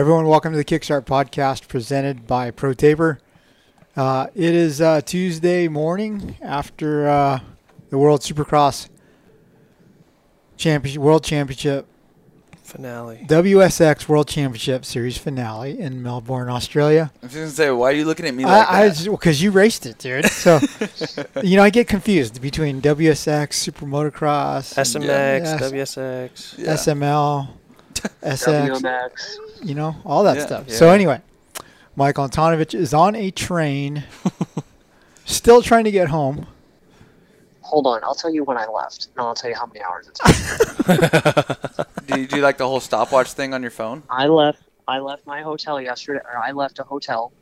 Everyone, welcome to the Kickstart podcast presented by ProTaper. Uh, it is uh, Tuesday morning after uh, the World Supercross Championship, World Championship Finale. WSX World Championship Series finale in Melbourne, Australia. I was gonna say, why are you looking at me like I, I that? because you raced it, dude. So you know, I get confused between WSX, Super Motocross, SMX, Yes. WSX. Yeah. SML, SX, WMX. you know, all that Yeah. stuff. So anyway, Michael Antonovich is on a train, still trying to get home. Hold on, I'll tell you when I left, and I'll tell you how many hours it took. do you do like the whole stopwatch thing on your phone? I left. I left my hotel yesterday, or I left a hotel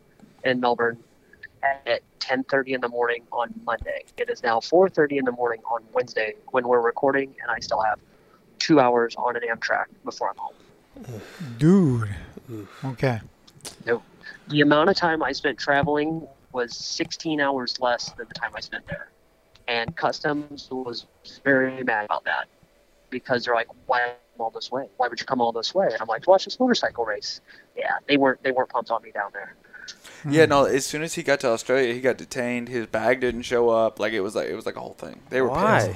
in Melbourne at 10:30 in the morning on Monday. It is now 4:30 in the morning on Wednesday when we're recording, and I still have two hours on an Amtrak before I'm home. Dude. Okay. No. The amount of time I spent traveling was 16 hours less than the time I spent there, and customs was very mad about that because they're like, "Why come all this way? Why would you come all this way?" And I'm like, "To watch this motorcycle race." Yeah, they weren't they weren't pumped on me down there. Hmm. Yeah, no. As soon as he got to Australia, he got detained. His bag didn't show up. Like it was like it was like a whole thing. They were pissed.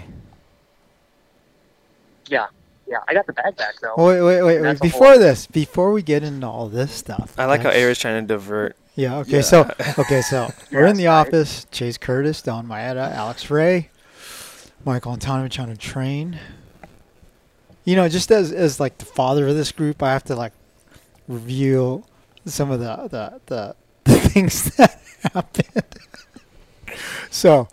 Why? Yeah, yeah, I got the bag back though. Wait, wait, wait, wait. Before this, before we get into all this stuff, I like how okay? Aira's trying to divert. Yeah. Okay. Yeah. So okay. So we're in the right. office. Chase Curtis, Donn Maeda, Alex Ray, Michael Antonovich on a train. You know, just as as like the father of this group, I have to like review some of the the the, the things that happened. so,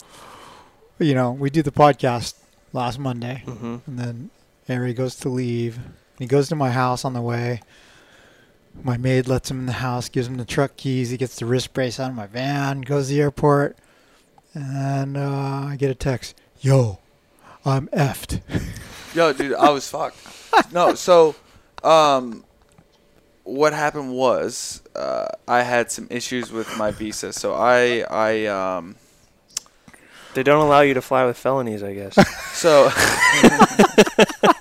you know, we do the podcast last Monday, hmm and then Harry goes to leave. He goes to my house on the way. My maid lets him in the house, gives him the truck keys. He gets the wrist brace out of my van, goes to the airport, and uh, I get a text. Yo, I'm effed. Yo, dude, I was fucked. No, so, um, what happened was uh, I had some issues with my visa. So I I um They don't allow you to fly with felonies, I guess. so.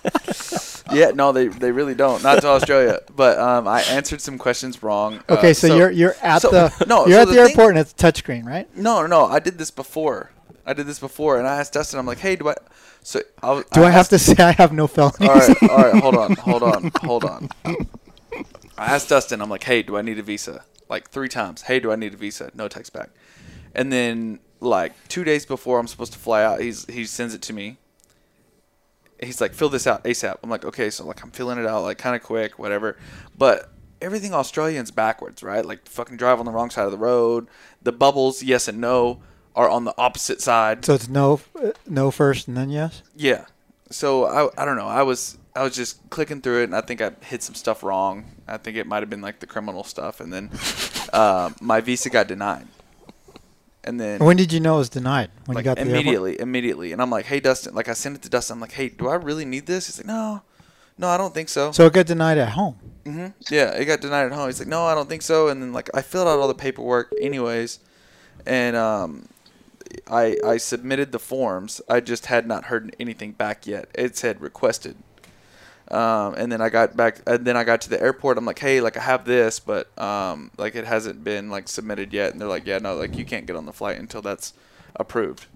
yeah, no, they they really don't. Not to Australia, but um, I answered some questions wrong. Uh, Okay, so, you're you're at so- the no, you're so at the, the thing- airport and it's touchscreen, right? No, no, no. I did this before. I did this before, and I asked Dustin. I'm like, "Hey, do I?" So I was, Do I, have asked- to say I have no felonies? All right, all right. Hold on, hold on, hold on. I asked Dustin. I'm like, "Hey, do I need a visa?" Like three times. Hey, do I need a visa? No text back. And then like two days before I'm supposed to fly out, he's he sends it to me. He's like, "Fill this out ASAP." I'm like, "Okay." So like I'm filling it out like kind of quick, whatever. But everything Australian's backwards, right? Like fucking drive on the wrong side of the road. The bubbles, yes and no, are on the opposite side. So it's no, no first and then yes. Yeah. So I I don't know. I was I was just clicking through it, and I think I hit some stuff wrong. I think it might have been like the criminal stuff, and then uh, my visa got denied. And then When did you know it was denied? When like you got to the airport? immediately, immediately, and I'm like, "Hey, Dustin!" Like I sent it to Dustin. I'm like, "Hey, do I really need this?" He's like, "No, no, I don't think so." So it got denied at home. hmm Yeah, it got denied at home. He's like, "No, I don't think so." And then like I filled out all the paperwork anyways, and um, I I submitted the forms. I just had not heard anything back yet. It said requested. Um, and then I got back. And then I got to the airport. I'm like, "Hey, like I have this, but um, like it hasn't been like submitted yet." And they're like, "Yeah, no, like you can't get on the flight until that's approved."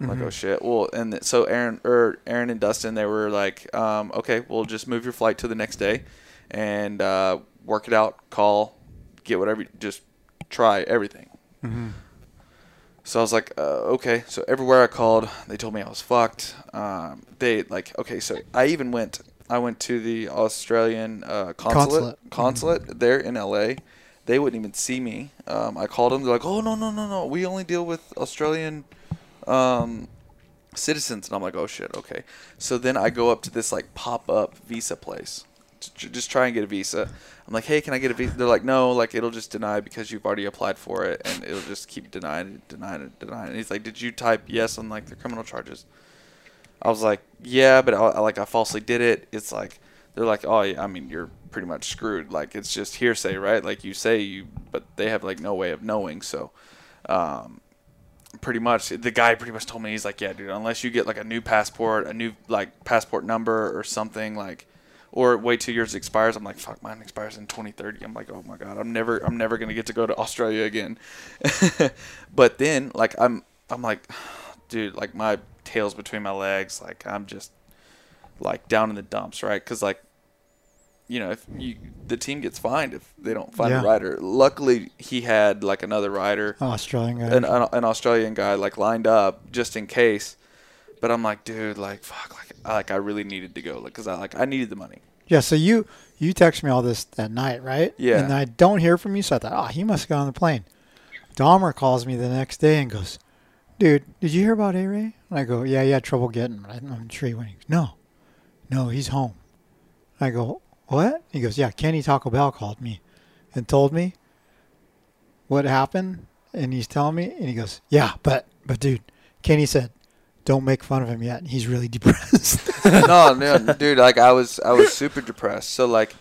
I'm like, oh shit. Well, and th- so Aaron or Aaron and Dustin, they were like, um, okay, we'll just move your flight to the next day, and uh, work it out. Call, get whatever, just try everything. So I was like, uh, okay. So everywhere I called, they told me I was fucked. Um, they like, okay. So I even went. I went to the Australian uh, consulate Consulate. consulate there in LA. They wouldn't even see me. Um, I called them. They're like, oh no no no no. We only deal with Australian um, citizens, and I'm like, oh shit, okay. So then I go up to this like pop up visa place, just try and get a visa. I'm like, hey, can I get a visa? They're like, no, like it'll just deny because you've already applied for it, and it'll just keep denying it, denying it, denying it. And he's like, did you type yes on like the criminal charges? I was like, yeah, but I, like I falsely did it. It's like they're like, oh, yeah, I mean, you're pretty much screwed. Like it's just hearsay, right? Like you say you, but they have like no way of knowing. So, um, pretty much the guy pretty much told me he's like, yeah, dude, unless you get like a new passport, a new like passport number or something like. Or wait till yours expires. I'm like, fuck, mine expires in 2030. I'm like, oh my god, I'm never, I'm never gonna get to go to Australia again. but then, like, I'm, I'm like, dude, like my tail's between my legs. Like I'm just like down in the dumps, right? Because like, you know, if you the team gets fined if they don't find Yeah. a rider. Luckily, he had like another rider, Oh, Australian guy. an, an an Australian guy, like lined up just in case. But I'm like, dude, like fuck, like like I really needed to go, like, cause I like I needed the money. yeah. So you you text me all this that night, right? Yeah. And I don't hear from you, so I thought, oh, he must have got on the plane. Dahmer calls me the next day and goes, dude, did you hear about A Ray? And I go, yeah, he had trouble getting. I'm sure he went. He goes, no, no, he's home. I go, what? He goes, yeah, Kenny Taco Bell called me and told me what happened, and he's telling me, and he goes, yeah, but but dude, Kenny said, don't make fun of him yet. He's really depressed. no, no, dude, like I was I was super depressed. So like,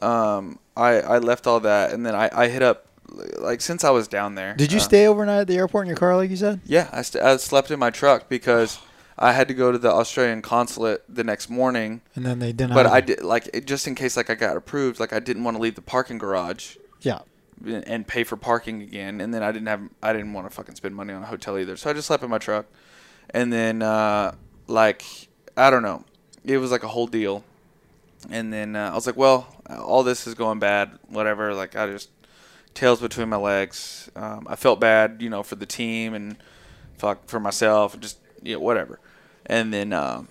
um, I I left all that and then I I hit up like since I was down there. Did you uh, stay overnight at the airport in your car, like you said? Yeah, I, st- I slept in my truck because I had to go to the Australian consulate the next morning. And then they denied. But I did like it, just in case like I got approved. Like I didn't want to leave the parking garage Yeah. and pay for parking again. And then I didn't have I didn't want to fucking spend money on a hotel either. So I just slept in my truck. And then uh, like I don't know, it was like a whole deal. And then uh, I was like, well, all this is going bad. Whatever. Like I just tails between my legs. Um, I felt bad, you know, for the team and fuck for myself, just you know, whatever. And then um,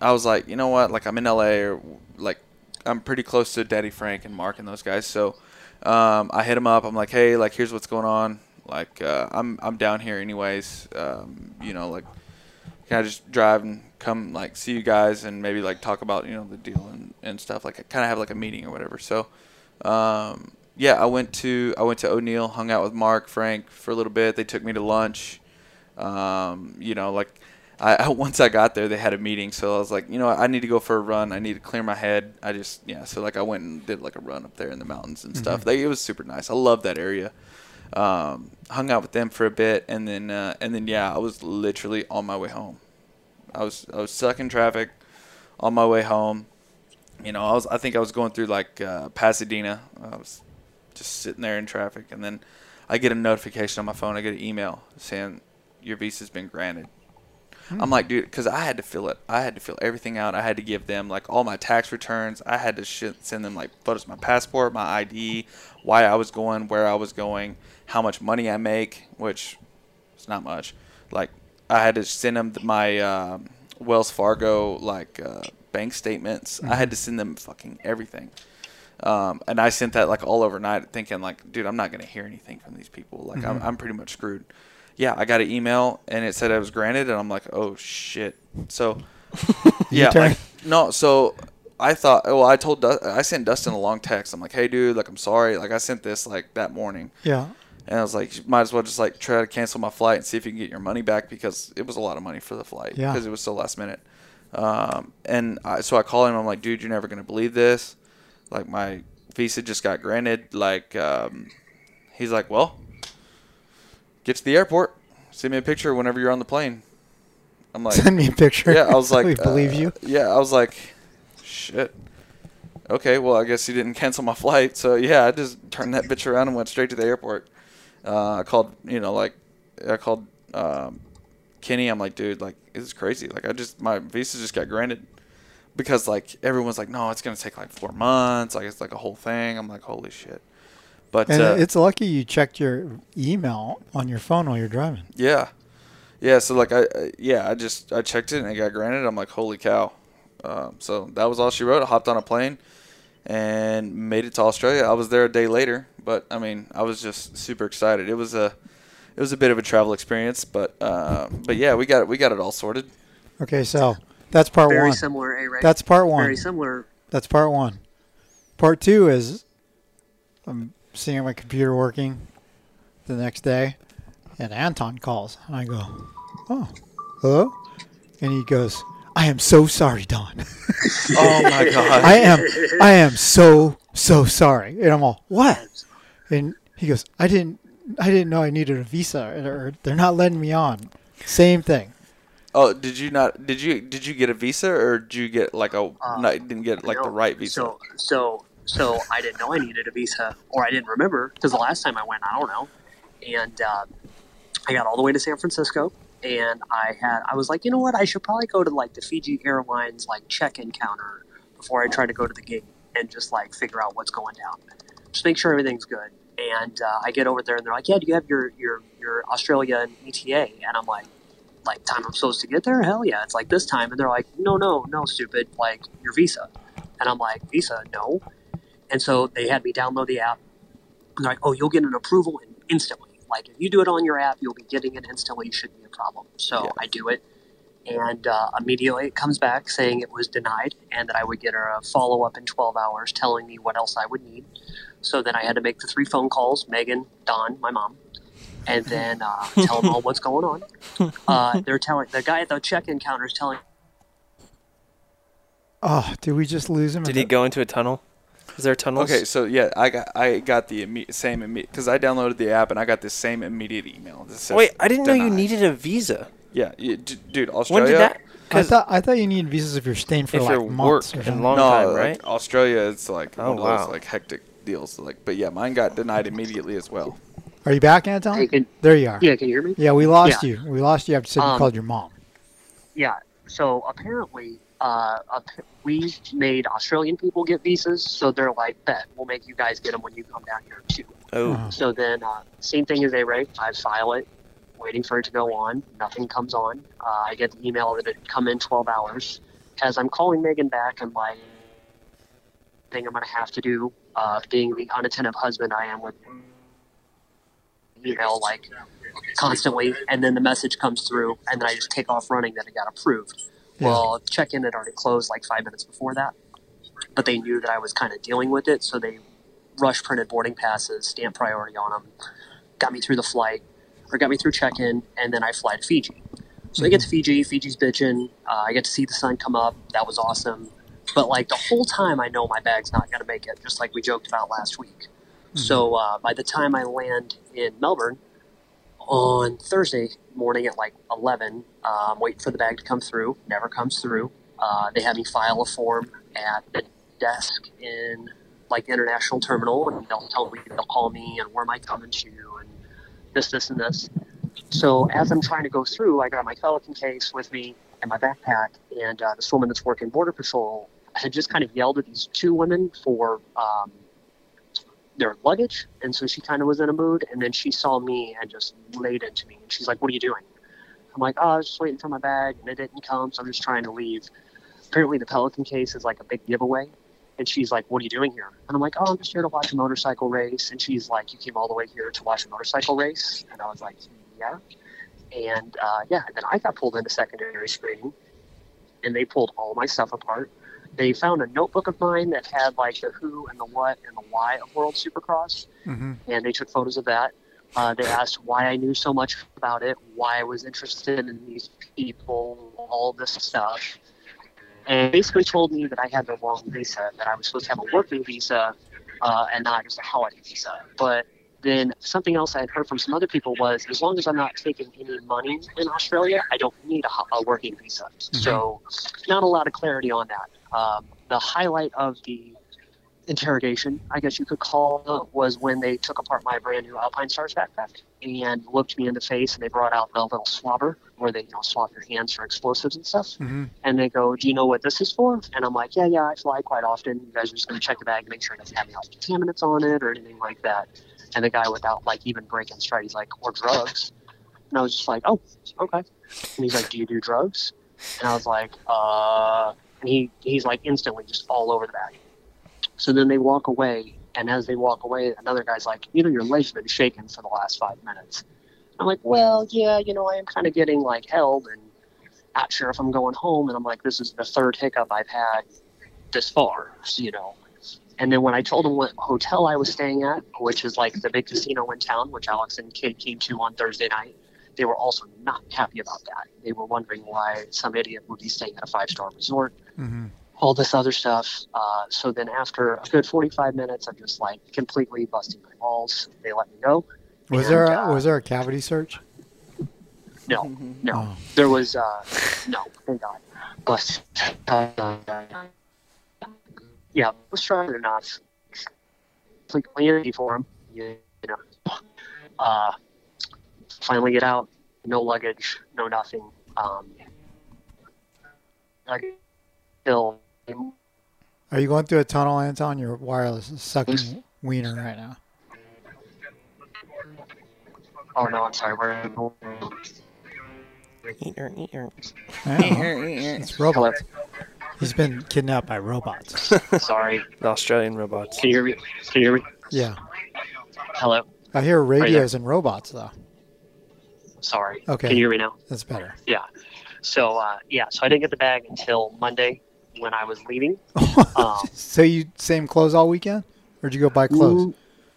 I was like, you know what? Like I'm in LA, or like I'm pretty close to Daddy Frank and Mark and those guys. So um, I hit him up. I'm like, hey, like here's what's going on. Like uh, I'm I'm down here anyways. Um, you know, like can I just drive and come like see you guys and maybe like talk about you know the deal and, and stuff like kind of have like a meeting or whatever. So um, yeah, I went to I went to O'Neal, hung out with Mark, Frank for a little bit. They took me to lunch. Um, you know, like I, I once I got there, they had a meeting, so I was like, you know, I need to go for a run. I need to clear my head. I just yeah, so like I went and did like a run up there in the mountains and stuff. Like, it was super nice. I love that area. Um, hung out with them for a bit, and then uh, and then yeah, I was literally on my way home. I was I was stuck in traffic on my way home. You know, I was I think I was going through like uh, Pasadena. I was just sitting there in traffic, and then I get a notification on my phone. I get an email saying your visa's been granted. I'm like, dude, because I had to fill it. I had to fill everything out. I had to give them like all my tax returns. I had to sh- send them like photos of my passport, my ID, why I was going, where I was going, how much money I make, which is not much. Like I had to send them my um, Wells Fargo like uh, bank statements. I had to send them fucking everything. Um, and I sent that like all overnight, thinking like, dude, I'm not gonna hear anything from these people. Like, I'm, I'm pretty much screwed. Yeah, I got an email and it said I was granted, and I'm like, oh shit. So, yeah, no. So I thought, well, I told, I sent Dustin a long text. I'm like, hey, dude, like, I'm sorry. Like, I sent this like that morning, Yeah. and I was like, might as well just like try to cancel my flight and see if you can get your money back because it was a lot of money for the flight Yeah. because it was so last minute. Um, and I, so I call him. I'm like, dude, you're never gonna believe this. Like my visa just got granted. Like, um, he's like, well, get to the airport. Send me a picture whenever you're on the plane. I'm like, Send me a picture. yeah, I was like, we believe uh, you. Yeah, I was like, shit. Okay, well, I guess he didn't cancel my flight. So yeah, I just turned that bitch around and went straight to the airport. Uh, I called, you know, like I called um, Kenny. I'm like, dude, like this is crazy. Like I just my visa just got granted because like everyone's like, no, it's gonna take like four months. Like it's like a whole thing. I'm like, holy shit. But And uh, it's lucky you checked your email on your phone while you're driving. Yeah, yeah. So like I, I yeah, I just I checked it and it got granted. I'm like, holy cow. Um, so that was all she wrote. I hopped on a plane and made it to Australia. I was there a day later, but I mean, I was just super excited. It was a it was a bit of a travel experience, but uh, but yeah, we got it we got it all sorted. Okay, so that's part Very one. similar, A Ray. That's part one. Very similar. That's part one. Part two is I'm seeing my computer working the next day, and Anton calls, and I go, "Oh, hello," and he goes, "I am so sorry, Don. Oh my god. I am, I am so so sorry." And I'm all, "What?" And he goes, "I didn't, I didn't know I needed a visa, or they're not letting me on." Same thing. Oh, did you not? Did you did you get a visa or did you get like a? Uh, no, didn't get like the right visa. So, so, so I didn't know I needed a visa, or I didn't remember because the last time I went, I don't know. And uh, I got all the way to San Francisco, and I had, I was like, you know what? I should probably go to like the Fiji Airlines like check-in counter before I try to go to the gate and just like figure out what's going down, just make sure everything's good. And uh, I get over there, and they're like, yeah, do you have your your your Australian ETA? And I'm like like time I'm supposed to get there? Hell yeah, it's like this time. And they're like, no, no, no, stupid, like your visa. And I'm like, visa, no. And so they had me download the app. And they're like, oh, you'll get an approval instantly. Like if you do it on your app, you'll be getting it instantly. It shouldn't be a problem. So Yeah. I do it. And uh, immediately it comes back saying it was denied and that I would get a follow up in 12 hours telling me what else I would need. So then I had to make the three phone calls Megan, Don, my mom, and then uh, tell them all what's going on. Uh, they're telling the guy at the check-in counter is telling. Oh, did we just lose him? Did he go into a tunnel? Is there tunnels? Okay, so yeah, I got I got the imme- same immediate because I downloaded the app and I got the same immediate email. that says Wait, I didn't know you denied. needed a visa. Yeah, you, d- dude, When did that? I Because thought I thought you needed visas if you're staying for if like you're months work or and something. long no, time, like, right? Australia, it's like Oh, one of wow. those like hectic deals. Like, but yeah, mine got denied immediately as well. Are you back, Anton? Hey, can, There you are. yeah, can you hear me? Yeah, we lost Yeah. you. We lost you after you you Um, called your mom. Yeah. So apparently, uh, ap- we made Australian people get visas. So they're like, bet we'll make you guys get them when you come down here too. oh, Uh-huh. So then, uh, same thing as A-Ray. I file it, waiting for it to go on. Nothing comes on. Uh, I get the email that it come in 12 hours. As I'm calling Megan back, I'm like, thing I'm going to have to do, uh, being the unattentive husband I am with email like constantly, and then the message comes through, and then I just take off running that it got approved. Yeah. Well, check-in had already closed like five minutes before that, but they knew that I was kind of dealing with it, so they rush printed boarding passes, stamped priority on them, got me through the flight, or got me through check-in, and then I fly to Fiji. So I get to Fiji. Fiji's bitching. Uh, I get to see the sun come up. That was awesome. But like the whole time, I know my bag's not gonna make it, just like we joked about last week. So uh, by the time I land in Melbourne on Thursday morning at like 11, uh, I'm waiting for the bag to come through. Never comes through. Uh, they have me file a form at the desk in like the international terminal, and they'll tell me they'll call me and where am I coming to, and this, this, and this. So as I'm trying to go through, I got my Pelican case with me and my backpack, and uh, this woman that's working border patrol had just kind of yelled at these two women for um, their luggage, and so she kind of was in a mood. And then she saw me and just laid into me, and she's like, "What are you doing?" I'm like, "Oh, I was just waiting for my bag, and it didn't come, so I'm just trying to leave." Apparently, the Pelican case is like a big giveaway. And she's like, "What are you doing here?" And I'm like, "Oh, I'm just here to watch a motorcycle race." And she's like, "You came all the way here to watch a motorcycle race?" And I was like, "Yeah." And uh, yeah, and then I got pulled into secondary screening, and they pulled all my stuff apart. They found a notebook of mine that had like the who and the what and the why of World Supercross, hmm and they took photos of that. Uh, they asked why I knew so much about it, why I was interested in these people, all this stuff, and basically told me that I had the wrong visa, that I was supposed to have a working visa uh, and not just a holiday visa. But then something else I had heard from some other people was as long as I'm not taking any money in Australia, I don't need a, a working visa. So, not a lot of clarity on that. Um, the highlight of the interrogation, I guess you could call it, was when they took apart my brand new Alpinestars backpack and looked me in the face, and they brought out the little swabber where they you know swab your hands for explosives and stuff. hmm And they go, "Do you know what this is for?" And I'm like, "Yeah, yeah, I fly quite often. You guys are just going to check the bag, and make sure it doesn't have any contaminants on it or anything like that." And the guy, without like even breaking stride, he's like, "Or drugs." And I was just like, "Oh, okay." And he's like, "Do you do drugs?" And I was like, "Uh." And he he's like instantly just all over the bag. So then they walk away, and as they walk away, another guy's like, "You know, your leg's been shaking for the last five minutes." I'm like, "Well, yeah, you know, I am kind of getting like held and." not sure if I'm going home. And I'm like, this is the third hiccup I've had this far, so, you know. And then when I told him what hotel I was staying at, which is like the big casino in town, which Alex and Kid came to on Thursday night, they were also not happy about that. They were wondering why some idiot would be staying at a five star resort, hmm all this other stuff. Uh, so then after a good 45 minutes of just like completely busting my balls, they let me go. Was And, there a, uh, was there a cavity search? No, no. Oh. There was, uh, no, thank God. But, uh, yeah, was trying enough. Completely empty for him. You, you know. Uh, finally get out. No luggage, no nothing. Um, I still, Are you going through a tunnel, Anton? Your wireless is sucking wiener right now. oh no, I'm sorry. We're Eater, eater. Yeah, it's robots. He's been kidnapped by robots. sorry. The Australian robots. Can you hear me? Can you hear me? Yeah. Hello. I hear radios and robots though. Sorry. Okay. Can you hear me now? That's better. Yeah. So uh, yeah, so I didn't get the bag until Monday when I was leaving. Um, so you same clothes all weekend, or did you go buy clothes? Mm,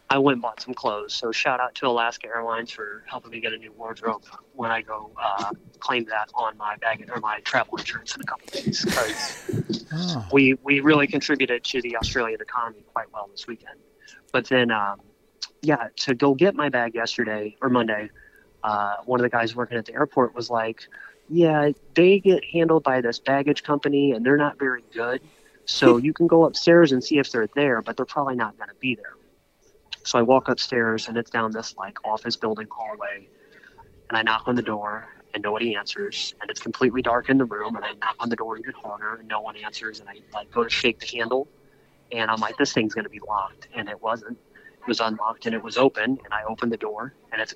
I went and bought some clothes. So shout out to Alaska Airlines for helping me get a new wardrobe when I go uh, claim that on my bag or my travel insurance in a couple days. Because Oh. we we really contributed to the Australian economy quite well this weekend. But then, um, yeah, to go get my bag yesterday or Monday, uh, one of the guys working at the airport was like, "Yeah, they get handled by this baggage company, and they're not very good. So you can go upstairs and see if they're there, but they're probably not going to be there." So I walk upstairs, and it's down this like office building hallway, and I knock on the door, and nobody answers, and it's completely dark in the room, and I knock on the door even harder, and no one answers, and I like go to shake the handle, and I'm like, this thing's gonna be locked, and it wasn't. It was unlocked, and it was open, and I opened the door, and it's a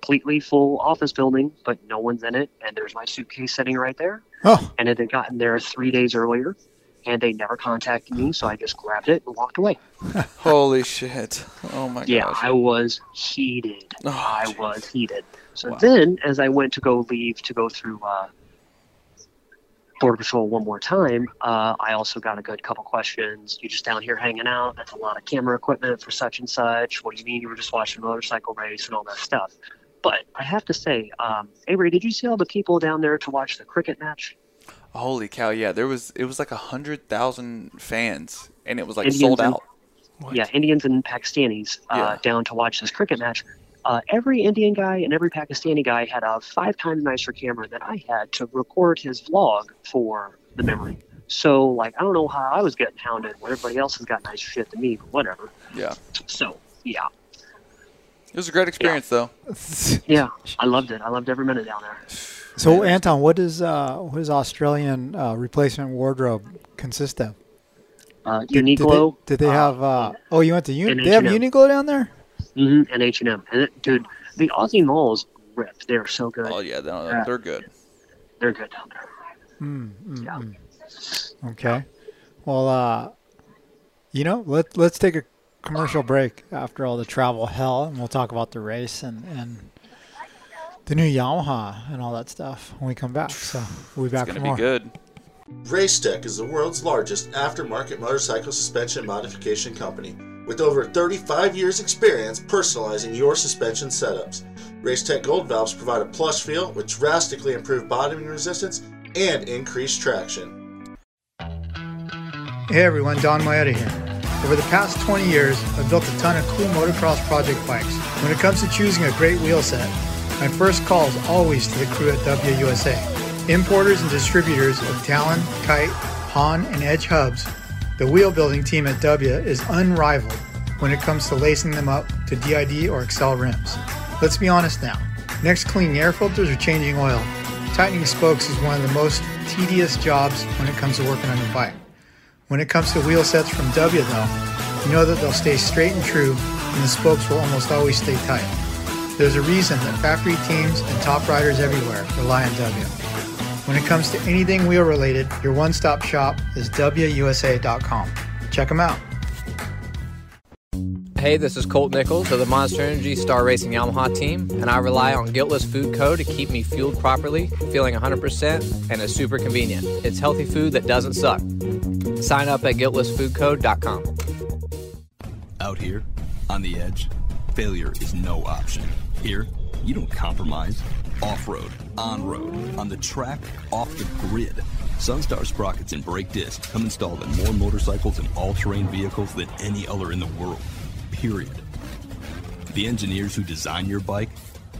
completely full office building, but no one's in it, and there's my suitcase sitting right there, Oh, and it had gotten there three days earlier, and they never contacted me, so I just grabbed it and walked away. Holy shit! Oh my god. Yeah, gosh. I was heated. Oh, I jeez. was heated. So Wow. then, as I went to go leave to go through uh, Border Patrol one more time, uh, I also got a good couple questions. You just down here hanging out? That's a lot of camera equipment for such and such. What do you mean you were just watching a motorcycle race and all that stuff? But I have to say, um, Avery, did you see all the people down there to watch the cricket match? Holy cow! Yeah, there was it was like a hundred thousand fans, and it was like Indians sold out. what? Yeah, Indians and Pakistanis uh, Yeah. down to watch this cricket match. Uh, every Indian guy and every Pakistani guy had a five times nicer camera than I had to record his vlog for the memory. So, like, I don't know how I was getting hounded when everybody else has got nicer shit than me, but whatever. Yeah, So, yeah, it was a great experience though. yeah, I loved it. I loved every minute down there. So Anton, what does uh, what does Australian uh, replacement wardrobe consist of? Uh, Did, did Uniqlo. they, did they have? Uh, oh, you went to Uni- and They have. Uniqlo down there. Mm-hmm, and H and M. And it- dude, the Aussie malls rip. They're so good. Oh yeah, they're, Yeah. they're good. They're good down there. Mm, mm, Yeah. mm. Okay. Well, uh, you know, let let's take a commercial break after all the travel hell, and we'll talk about the race and and the new Yamaha and all that stuff when we come back. So we'll be It's back gonna for be more. good. Racetech is the world's largest aftermarket motorcycle suspension modification company with over 35 years experience personalizing your suspension setups. Racetech Gold valves provide a plush feel with drastically improved bottoming resistance and increased traction. Hey everyone, Donn Maeda here. Over the past 20 years, I've built a ton of cool motocross project bikes. When it comes to choosing a great wheel set, my first call is always to the crew at Dubya USA. Importers and distributors of Talon, Kite, Haan, and Edge hubs, the wheel building team at Dubya is unrivaled when it comes to lacing them up to DID or Excel rims. Let's be honest now. Next cleaning air filters or changing oil, tightening spokes is one of the most tedious jobs when it comes to working on your bike. When it comes to wheel sets from Dubya, though, you know that they'll stay straight and true, and the spokes will almost always stay tight. There's a reason that factory teams and top riders everywhere rely on Dubya. When it comes to anything wheel related, your one stop shop is DubyaUSA.com. Check them out. Hey, this is Colt Nichols of the Monster Energy Star Racing Yamaha team, and I rely on Guiltless Food Co. to keep me fueled properly, feeling 100%, and is super convenient. It's healthy food that doesn't suck. Sign up at guiltlessfoodco.com. Out here, on the edge, failure is no option. Here, you don't compromise. Off road, on road, on the track, off the grid. Sunstar sprockets and brake discs come installed in more motorcycles and all terrain vehicles than any other in the world. Period. The engineers who design your bike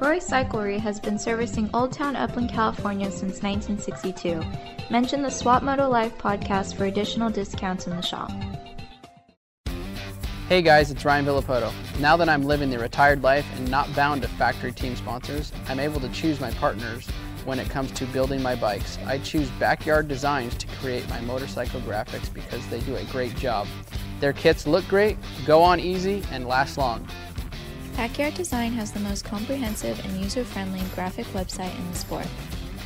Roy Cyclery has been servicing Old Town Upland, California since 1962. Mention the Swap Moto Live podcast for additional discounts in the shop. Hey guys, it's Ryan Villopoto. Now that I'm living the retired life and not bound to factory team sponsors, I'm able to choose my partners when it comes to building my bikes. I choose Backyard Designs to create my motorcycle graphics because they do a great job. Their kits look great, go on easy, and last long. Backyard Design has the most comprehensive and user-friendly graphic website in the sport.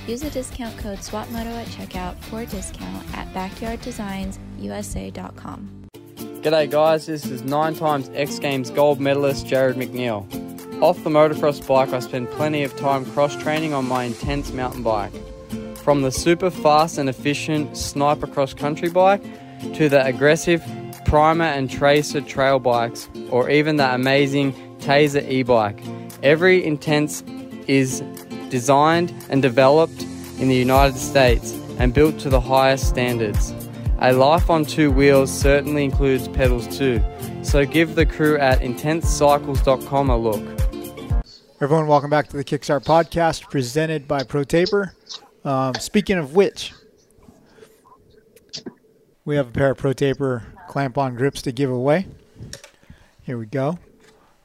Use the discount code SWAPMOTO at checkout for a discount at backyarddesigns.usa.com. G'day guys, this is nine times X Games gold medalist Jarryd McNeil. Off the motocross bike, I spend plenty of time cross training on my intense mountain bike. From the super fast and efficient sniper cross country bike to the aggressive primer and tracer trail bikes, or even the amazing Tazer e bike. Every intense is designed and developed in the United States and built to the highest standards. A life on two wheels certainly includes pedals too, so give the crew at intensecycles.com a look. Everyone, welcome back to the Kickstart podcast presented by ProTaper. Um, speaking of which, we have a pair of ProTaper clamp on grips to give away. Here we go.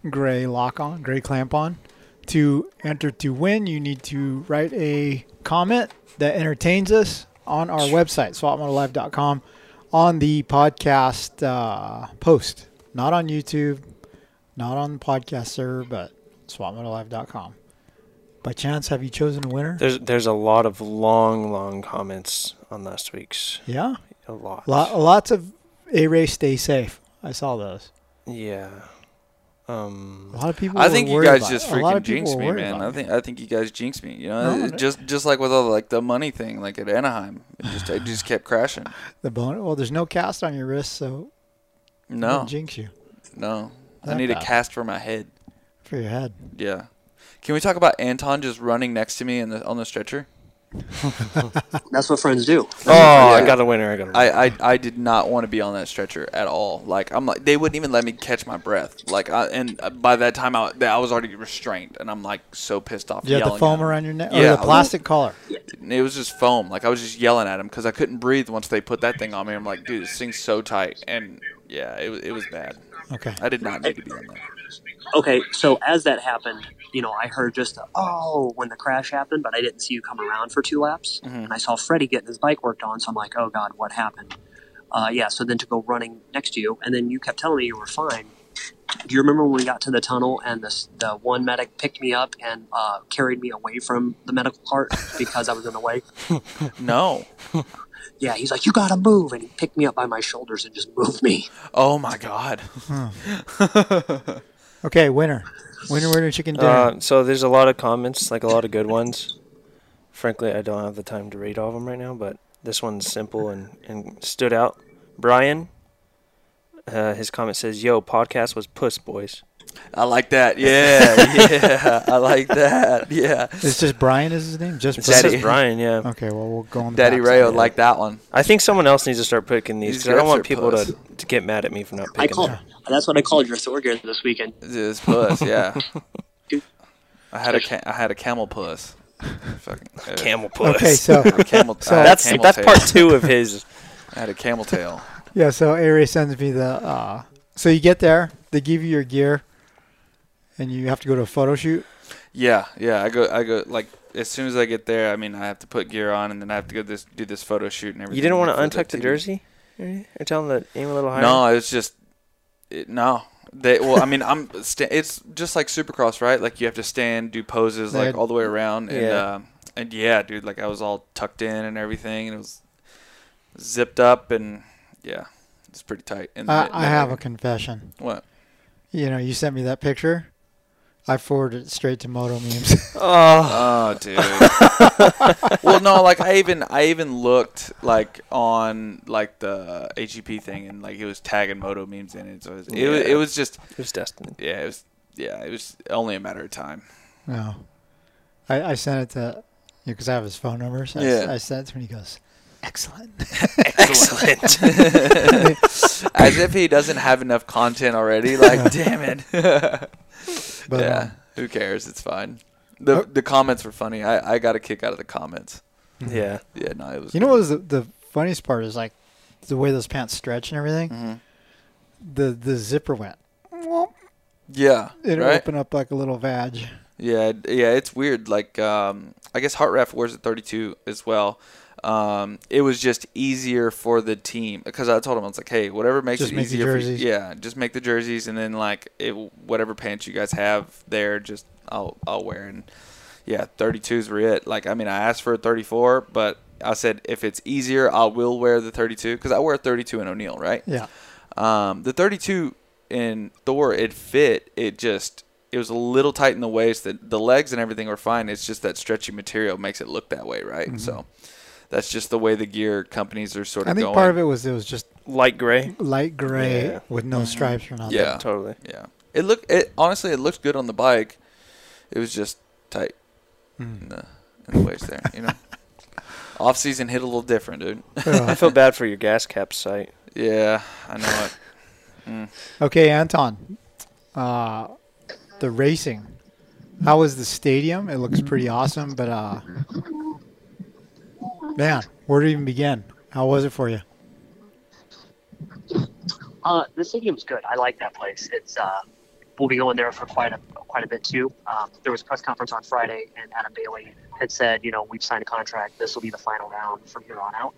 Gray lock on, gray clamp on. To enter to win, you need to write a comment that entertains us on our website, swapmotolive.com, on the podcast uh, post. Not on YouTube, not on the podcast server, but swapmotolive.com. By chance, have you chosen a winner? There's there's a lot of long, long comments on last week's. Yeah, A lot. Lot, lots of a race stay safe. I saw those. Yeah. Um, A lot of people. I think you guys just a freaking of jinxed me, man. about I it. think I think you guys jinxed me. You know, No, just just like with all the, like the money thing, like at Anaheim, it just it just kept crashing. the bone. Well, there's no cast on your wrist, so No, jinx you no, I Not need a cast for my head. for your head. Yeah. Can we talk about Anton just running next to me in the on the stretcher? That's what friends do. oh, I got a winner. I got a winner. I, I, I did not want to be on that stretcher at all. Like I'm like they wouldn't even let me catch my breath. Like I, and uh, by that time I, I was already restrained and I'm like so pissed off. Yeah, the foam around your neck, Yeah, or the plastic collar. It was just foam. Like I was just yelling at him because I couldn't breathe once they put that thing on me. I'm like, dude, this thing's so tight. And yeah, it was it was bad. Okay. I did not need to be on that. Okay, so as that happened, you know, I heard just a, oh when the crash happened, but I didn't see you come around for two laps, Mhm. and I saw Freddie getting his bike worked on. So I'm like, oh god, what happened? Uh, yeah. So then to go running next to you, and then you kept telling me you were fine. Do you remember when we got to the tunnel and the the one medic picked me up and uh, carried me away from the medical cart because I was in the way? No. Yeah, he's like, you gotta move, and he picked me up by my shoulders and just moved me. Oh my god. Okay, winner, winner, winner, chicken dinner. Uh, so there's a lot of comments, like a lot of good ones. Frankly, I don't have the time to read all of them right now, but this one's simple and, and stood out. Brian, uh, his comment says, "Yo, podcast was puss, boys." I like that. Yeah, yeah. I like that. Yeah. it's just Brian is his name. Just It Brian? says Brian, yeah. Okay, well we'll go on. The Daddy Ray would like that one. I think someone else needs to start picking these Cause I don't want people puss. to, to get mad at me for not I picking called. them. That's what I called your Thor gear this weekend. This puss, yeah. I had a ca- I had a camel puss. Fucking uh, Camel puss. Okay, so camel. So- I had a that's camel that's tail. part two of his. I had a camel tail. yeah, so A Ray sends me the. Uh, so you get there, they give you your gear, and you have to go to a photo shoot. Yeah, yeah. I go, I go. Like as soon as I get there, I mean, I have to put gear on, and then I have to go this do this photo shoot and everything. You didn't want to untuck the TV. jersey? Or tell him to aim a little higher? No, it was just, it, no. They well, I mean, I'm. Sta- it's just like Supercross, right? Like you have to stand, do poses, They like had- all the way around, and Yeah. uh, and yeah, dude, like I was all tucked in and everything, and it was zipped up, and yeah, it's pretty tight. And I, I have a confession. what? You know, you sent me that picture. I forwarded it straight to Moto memes. Oh, Oh, dude. well, no, like I even I even looked like on like the HEP thing, and like it was tagging moto memes in it. So it was, it, was, it was just it was destined. yeah, it was yeah, it was only a matter of time. no, I, I sent it to you because I have his phone number. So I, Yeah. s- I sent it to him. and He goes, "Excellent." Excellent. As if he doesn't have enough content already. Like, damn it. But, yeah, um, who cares? It's fine. The Oh. the comments were funny. I, I got a kick out of the comments. yeah. Yeah, no, it was. you know what was the, the funniest part is like the way those pants stretch and everything. Mhm. The the zipper went. Yeah, It right. opened up like a little vag. Yeah, yeah, it's weird. Like, um, I guess Heart Ref wears a 32 as well. Um, it was just easier for the team because I told him I was like, hey, whatever makes Just it make the easier. For you, yeah, just make the jerseys, and then like it, whatever pants you guys have there, just I'll I'll wear. And yeah, 32s were it. Like, I mean, I asked for a 34, but I said if it's easier, I will wear the 32 because I wear a 32 in O'Neal, right? Yeah. Um, the 32 in Thor, it fit. It just it was a little tight in the waist. The, the legs and everything were fine. It's just that stretchy material makes it look that way, right? So that's just the way the gear companies are sort of I think going. part of it was it was just Light gray. light gray Yeah. with no stripes or nothing. Yeah. Totally. yeah, it looked. It honestly, it looked good on the bike. It was just tight Mm. in the in the waist there. You know, off season hit a little different, dude. I feel bad for your gas cap site. yeah, I know it. Mm. Okay, Anton. Uh, the racing. How was the stadium? It looks pretty awesome, but uh, man, where to even begin? How was it for you? Uh, the stadium's good. I like that place. It's uh, we'll be going there for quite a quite a bit too. Um, there was a press conference on Friday, and Adam Bailey had said, you know, we've signed a contract. This will be the final round from here on out.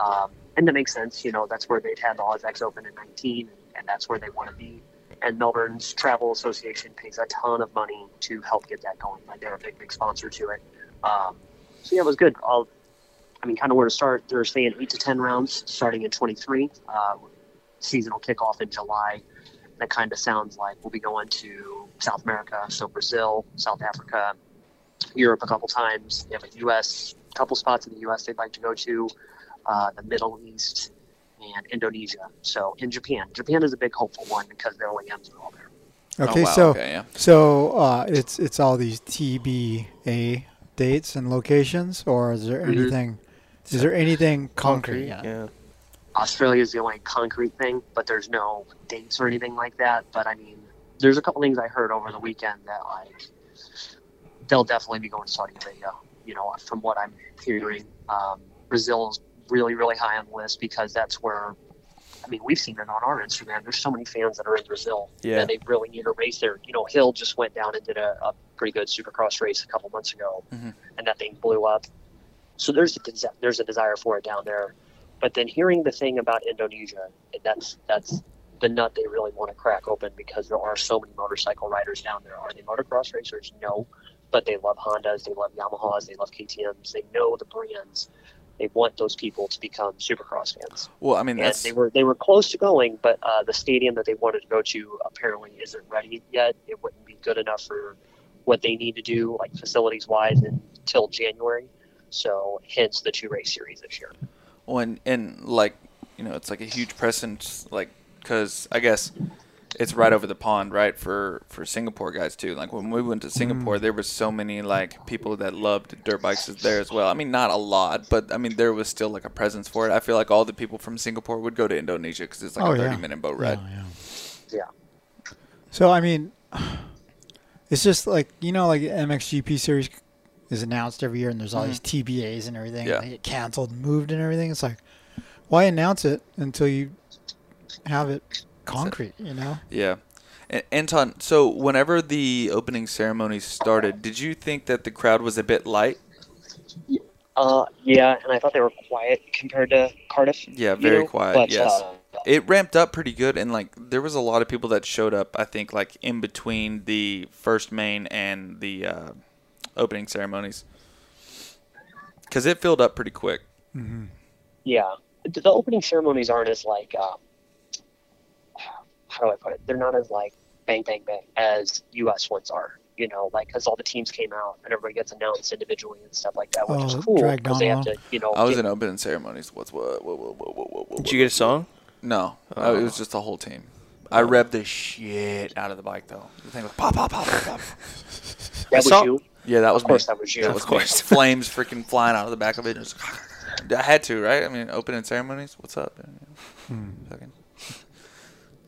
Um, and that makes sense. You know, that's where they'd had the Oz Open in 19, and that's where they want to be. And Melbourne's Travel Association pays a ton of money to help get that going. Like they're a big, big sponsor to it. Um, so yeah, it was good. I'll, I mean, kind of where to start. They're saying eight to ten rounds starting in 23. Uh, season will kick off in July. That kind of sounds like we'll be going to South America, so Brazil, South Africa, Europe a couple times. They have a U.S. couple spots in the U.S. they'd like to go to, uh, the Middle East, and Indonesia. So in Japan, Japan is a big hopeful one because their OEMs are all there. Okay, oh, wow, so okay, yeah. so uh, it's it's all these TBA dates and locations, or is there Mhm. anything? Is there anything concrete? yet? Yeah. Australia is the only concrete thing, but there's no dates or anything like that. But I mean, there's a couple things I heard over the weekend that like they'll definitely be going to Saudi Arabia. You know, from what I'm hearing, um, Brazil's really, really high on the list because that's where. I mean, we've seen it on our Instagram. There's so many fans that are in Brazil Yeah. that they really need a race there. You know, Hill just went down and did a, a pretty good Supercross race a couple months ago, Mhm. and that thing blew up. So there's a desi- there's a desire for it down there. But then hearing the thing about Indonesia, that's that's the nut they really want to crack open because there are so many motorcycle riders down there. Are they motocross racers? No, but they love Hondas, they love Yamahas, they love KTM's, they know the brands. They want those people to become Supercross fans. Well, I mean, And they were they were close to going, but uh, the stadium that they wanted to go to apparently isn't ready yet. It wouldn't be good enough for what they need to do, like facilities wise, until January. So hence the two race series this year. when and and like you know it's like a huge presence like because i guess it's right over the pond right for for singapore guys too like when we went to singapore mm. there was so many like people that loved dirt bikes there as well i mean not a lot but i mean there was still like a presence for it i feel like all the people from singapore would go to indonesia because it's like Oh, a 30 yeah. minute boat Yeah, ride oh, yeah. Yeah. So I mean, it's just like you know, like MXGP series is announced every year, and there's all these TBAs and everything. Mm-hmm. Yeah. And they get canceled, and moved, and everything. It's like, why announce it until you have it concrete? You know? yeah and, anton so whenever the opening ceremony started did you think that the crowd was a bit light Uh, yeah, and I thought they were quiet compared to Cardiff. Yeah, you very know, quiet, But, yes. Uh, it ramped up pretty good, and like there was a lot of people that showed up. I think like in between the first main and the uh, opening ceremonies, because it filled up pretty quick. Yeah, the, the opening ceremonies aren't as like um, how do I put it? They're not as like bang bang bang as U.S. ones are. You know, like because all the teams came out and everybody gets announced individually and stuff like that, which Oh, is cool dragged because on they have to, you know. I was get- in opening ceremonies. What's what? What? What? What? What? what, what Did you get a song? No, Oh. It was just the whole team. I revved the shit out of the bike though. The thing was pop, pop, pop, pop, pop. that was saw- you. Yeah, that was Of course, me. that was you. That Of course. me. Flames freaking flying out of the back of it. Just- I had to, right? I mean, opening ceremonies. What's up? Fucking-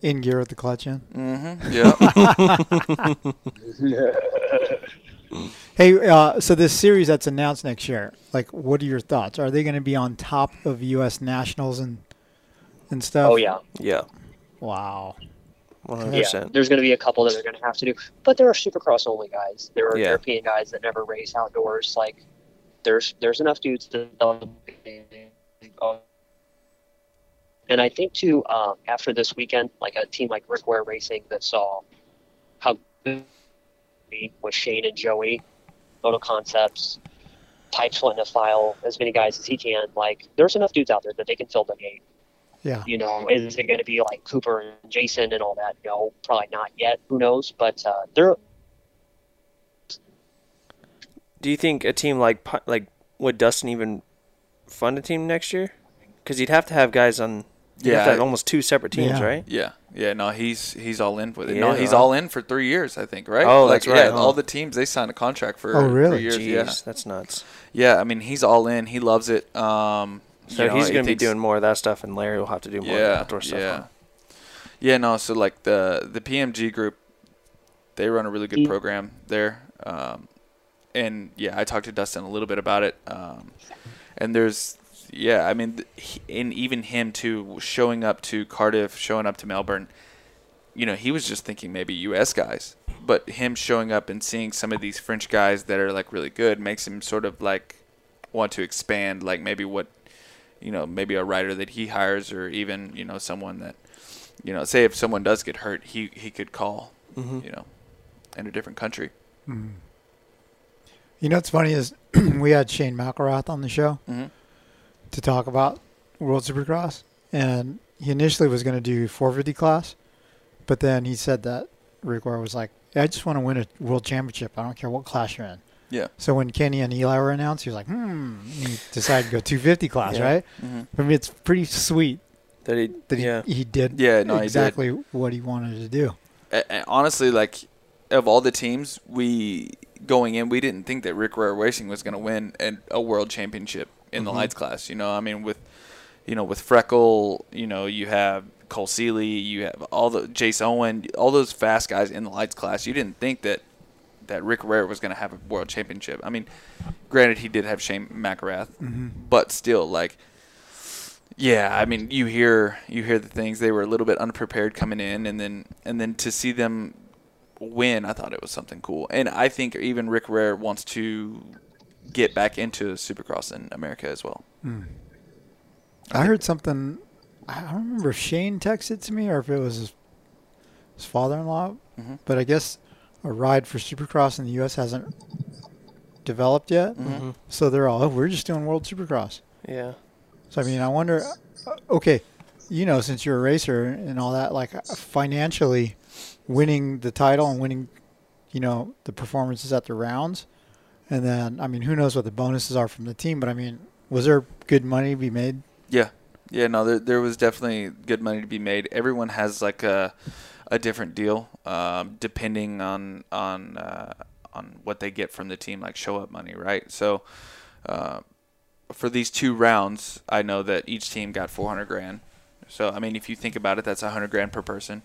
In gear with the clutch in. Mm-hmm. Yeah. Hey, uh, so this series that's announced next year, like, what are your thoughts? Are they going to be on top of U.S. nationals and and stuff? Oh yeah, Yeah, Wow. One hundred yeah. percent. There's going to be a couple that they're going to have to do, but there are Supercross only guys. There are Yeah. European guys that never race outdoors. Like there's there's enough dudes to. And I think too, um, after this weekend, like a team like Rick Ware Racing that saw how good with Shane and Joey, Moto Concepts, Pipes wanting to file as many guys as he can. Like, there's enough dudes out there that they can fill the gate. Yeah. You know, is it going to be like Cooper and Jason and all that? No, probably not yet. Who knows? But uh, they're Do you think a team like Pi- like would Dustin even fund a team next year? Because you'd have to have guys on. Yeah, have have almost two separate teams, Yeah. right? Yeah, yeah. No, he's he's all in with it. no, Yeah. he's all in for three years, I think. Right? Oh, Like, that's right, Yeah, huh? all the teams they signed a contract for. Oh, really? Three years. Jeez, Yeah, that's nuts. yeah. I mean, he's all in. He loves it. Um, So you know, he's going to be doing more of that stuff, and Larry will have to do more of the yeah, outdoor stuff. yeah, huh? yeah. No, so like the the PMG group, they run a really good program there. Um, and yeah, I talked to Dustin a little bit about it. Um, and there's yeah, I mean, th- he, and even him too, showing up to Cardiff, showing up to Melbourne. You know, he was just thinking maybe U.S. guys, but him showing up and seeing some of these French guys that are like really good makes him sort of like want to expand, like maybe what you know, maybe a rider that he hires, or even you know someone that you know, say if someone does get hurt, he he could call, Mm-hmm. you know, in a different country. You know what's funny is we had Shane McElrath on the show Mhm. to talk about World Supercross, and he initially was going to do 450 class, but then he said that Rick was like, "I just want to win a world championship. I don't care what class you're in." Yeah. So when Kenny and Eli were announced, he was like, "Hmm." He decided to go 250 class, Yeah. right? Mhm. I mean, it's pretty sweet That he, that he, yeah. he did Yeah, no, he did. exactly what he wanted to do. A- a- honestly, like of all the teams, we going in, we didn't think that Rick Ware Racing was going to win an, a world championship in the lights class. You know, I mean, with you know with Freckle, you know, you have Cole Seely, you have all the Jace Owen, all those fast guys in the lights class. You didn't think that that Rick Ware was going to have a world championship. I mean, granted, he did have Shane McElrath, but still, like. Yeah, I mean, you hear you hear the things. They were a little bit unprepared coming in, and then and then to see them win, I thought it was something cool. And I think even Rick Ware wants to get back into Supercross in America as well. I heard something. I don't remember if Shane texted to me or if it was his, his father-in-law, Mhm. but I guess a ride for Supercross in the U.S. hasn't developed yet. Mm-hmm. So they're all, oh, we're just doing World Supercross. Yeah. So I mean, I wonder. uh, Okay, you know, since you're a racer and all that, like uh, financially, winning the title and winning, you know, the performances at the rounds, and then I mean, who knows what the bonuses are from the team? But I mean, was there good money to be made? Yeah, yeah. No, there there was definitely good money to be made. Everyone has like a a different deal, um, depending on on uh, on what they get from the team, like show up money, right? So. Uh, for these two rounds, I know that each team got 400 grand. So I mean, if you think about it, that's 100 grand per person.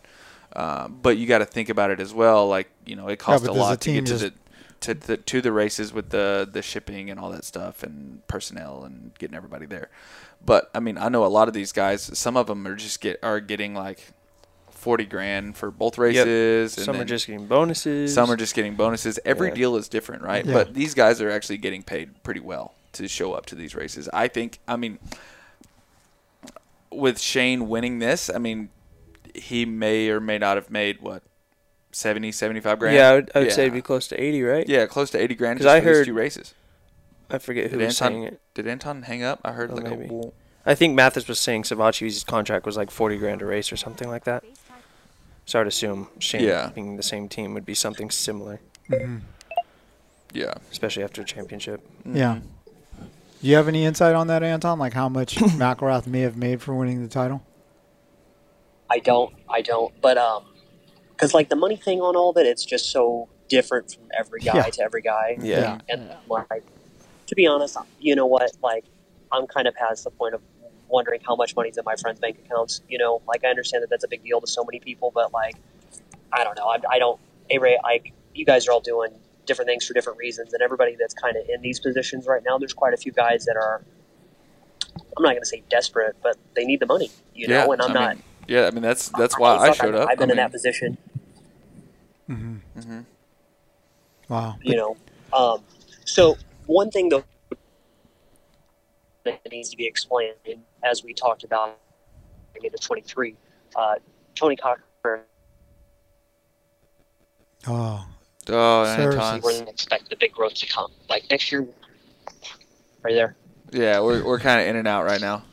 Uh, but you got to think about it as well. Like you know, it costs but a lot to get to the to the to the races with the the shipping and all that stuff and personnel and getting everybody there. But I mean, I know a lot of these guys. Some of them are just get are getting like 40 grand for both races. and Some are then- just getting bonuses. some are just getting bonuses. Every Yeah. deal is different, right? Yeah. But these guys are actually getting paid pretty well to show up to these races. I think. I mean, with Shane winning this, I mean, he may or may not have made what 70, 75 grand. Yeah, I would, I would say it'd be close to 80, right? Yeah, close to eighty grand. Because Just I heard two races. I forget who Did was Anton, saying it. did Anton hang up? I heard Oh, like maybe. a whoa. I think Mathis was saying Savatgy's contract was like 40 grand a race or something like that. So I'd assume Shane Yeah. being the same team would be something similar, Mhm. Yeah. especially after a championship. Yeah. Do you have any insight on that, Anton? Like how much McElrath may have made for winning the title? I don't. I don't. But um, because like the money thing on all of it, it's just so different from every guy Yeah. to every guy. Yeah. And like, to be honest, you know what? Like, I'm kind of past the point of wondering how much money's in my friends' bank accounts. You know, like I understand that that's a big deal to so many people, but like, I don't know. I, I don't. Hey Ray, like you guys are all doing different things for different reasons, and everybody that's kind of in these positions right now, there's quite a few guys that are. I'm not going to say desperate, but they need the money, you yeah, know, and I'm I not. mean, yeah, I mean that's that's why mean, I showed I've, up. I've been I in that position, Mm-hmm. hmm Wow. you know. Um, so one thing though that needs to be explained, as we talked about in the 23, uh, Tony Cochrane, Oh, Oh, Seriously. Anton. where they expect the big growth to come. Like next year, right there. Yeah, we're we're kind of in and out right now.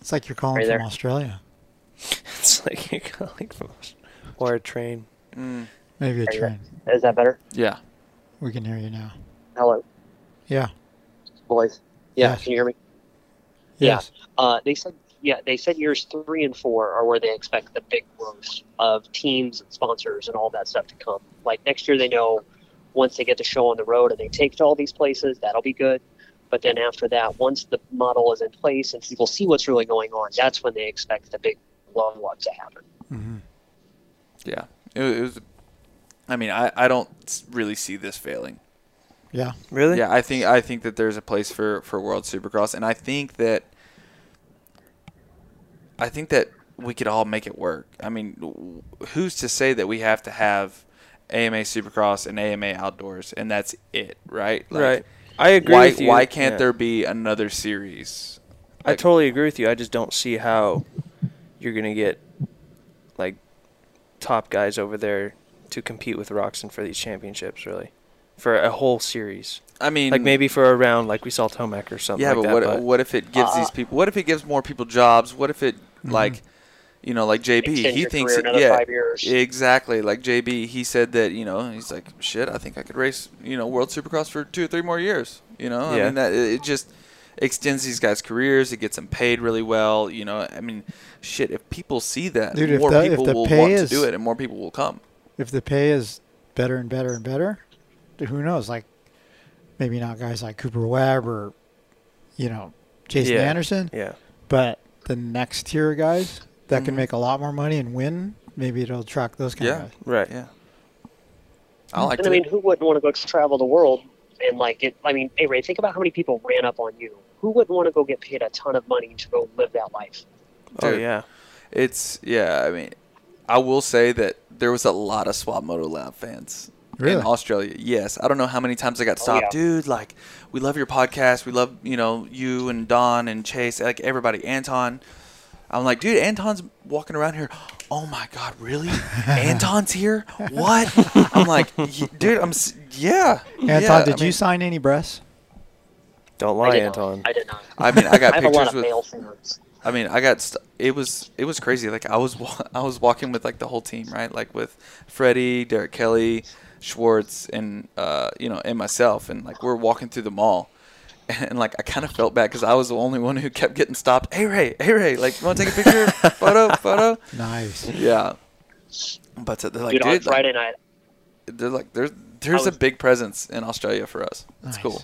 it's like you're calling Right from there. Australia. It's like you're calling from us. Or a train. Mm, Maybe a Right train. Is that better? yeah. We can hear you now. Hello, Yeah. boys. Yeah, Yes. can you hear me? Yes. Uh, they said, yeah, they said years three and four are where they expect the big growth of teams and sponsors and all that stuff to come. Like next year, they know once they get the show on the road and they take to all these places, that'll be good. But then after that, once the model is in place and people see what's really going on, that's when they expect the big blow up to happen. Mm-hmm. Yeah. It, it was. I mean, I, I don't really see this failing. Yeah. Really? Yeah, I think I think that there's a place for for World Supercross, and I think that I think that we could all make it work. I mean, who's to say that we have to have AMA Supercross and AMA Outdoors, and that's it, right? Like, right. I agree Why with you. why can't Yeah. there be another series? I totally agree with you. I just don't see how you're gonna get like top guys over there to compete with Roczen for these championships. Really, for a whole series. I mean, Like maybe for a round, like we saw Tomac or something. yeah, like but that, what what if it gives Uh, these people? What if it gives more people jobs? What if it Mm-hmm. like, you know, like JB? He thinks it- yeah, five years. exactly. Like JB, he said that you know he's like shit. I think I could race you know World Supercross for two or three more years. You know, I mean that it it just extends these guys' careers. It gets them paid really well. You know, I mean, shit. If people see that, Dude, if more the- people will pay want is- to do it, and more people will come. If the pay is better and better and better, dude, who knows? Like maybe not guys like Cooper Webb or you know Jason Yeah. Anderson, Yeah. but the next tier of guys that can Mhm. make a lot more money and win, maybe it'll attract those kind Yeah. of guys. Right. Yeah, I like And I mean, who wouldn't want to go travel the world and like it? I mean, hey Ray, think about how many people ran up on you. Who wouldn't want to go get paid a ton of money to go live that life? Oh Dude. yeah. It's yeah. I mean, I will say that there was a lot of Swap Moto Live fans Really? in Australia. Yes, I don't know how many times I got Oh, stopped, yeah. dude. Like, we love your podcast. We love you know you and Donn and Chase, like everybody. Anton. I'm like, dude, Anton's walking around here. Oh my god, really? Anton's here? What? I'm like, dude, I'm yeah. Anton, yeah, did I you mean- sign any breasts? Don't lie, did Anton. Not. I did not. I mean, I got I have a lot pictures of with. male. I mean, I got st- it was it was crazy. Like I was wa- I was walking with like the whole team, right? Like with Freddie, Derek Kelley, Schwartz, and uh, you know, and myself, and like we're walking through the mall, and, like I kind of felt bad because I was the only one who kept getting stopped. Hey Ray, hey Ray, like you want to take a picture, photo, photo? Nice. Yeah. But uh, they're like, Dude, on dude, like, Friday night, they're like, there's there's was- a big presence in Australia for us. That's Nice. cool.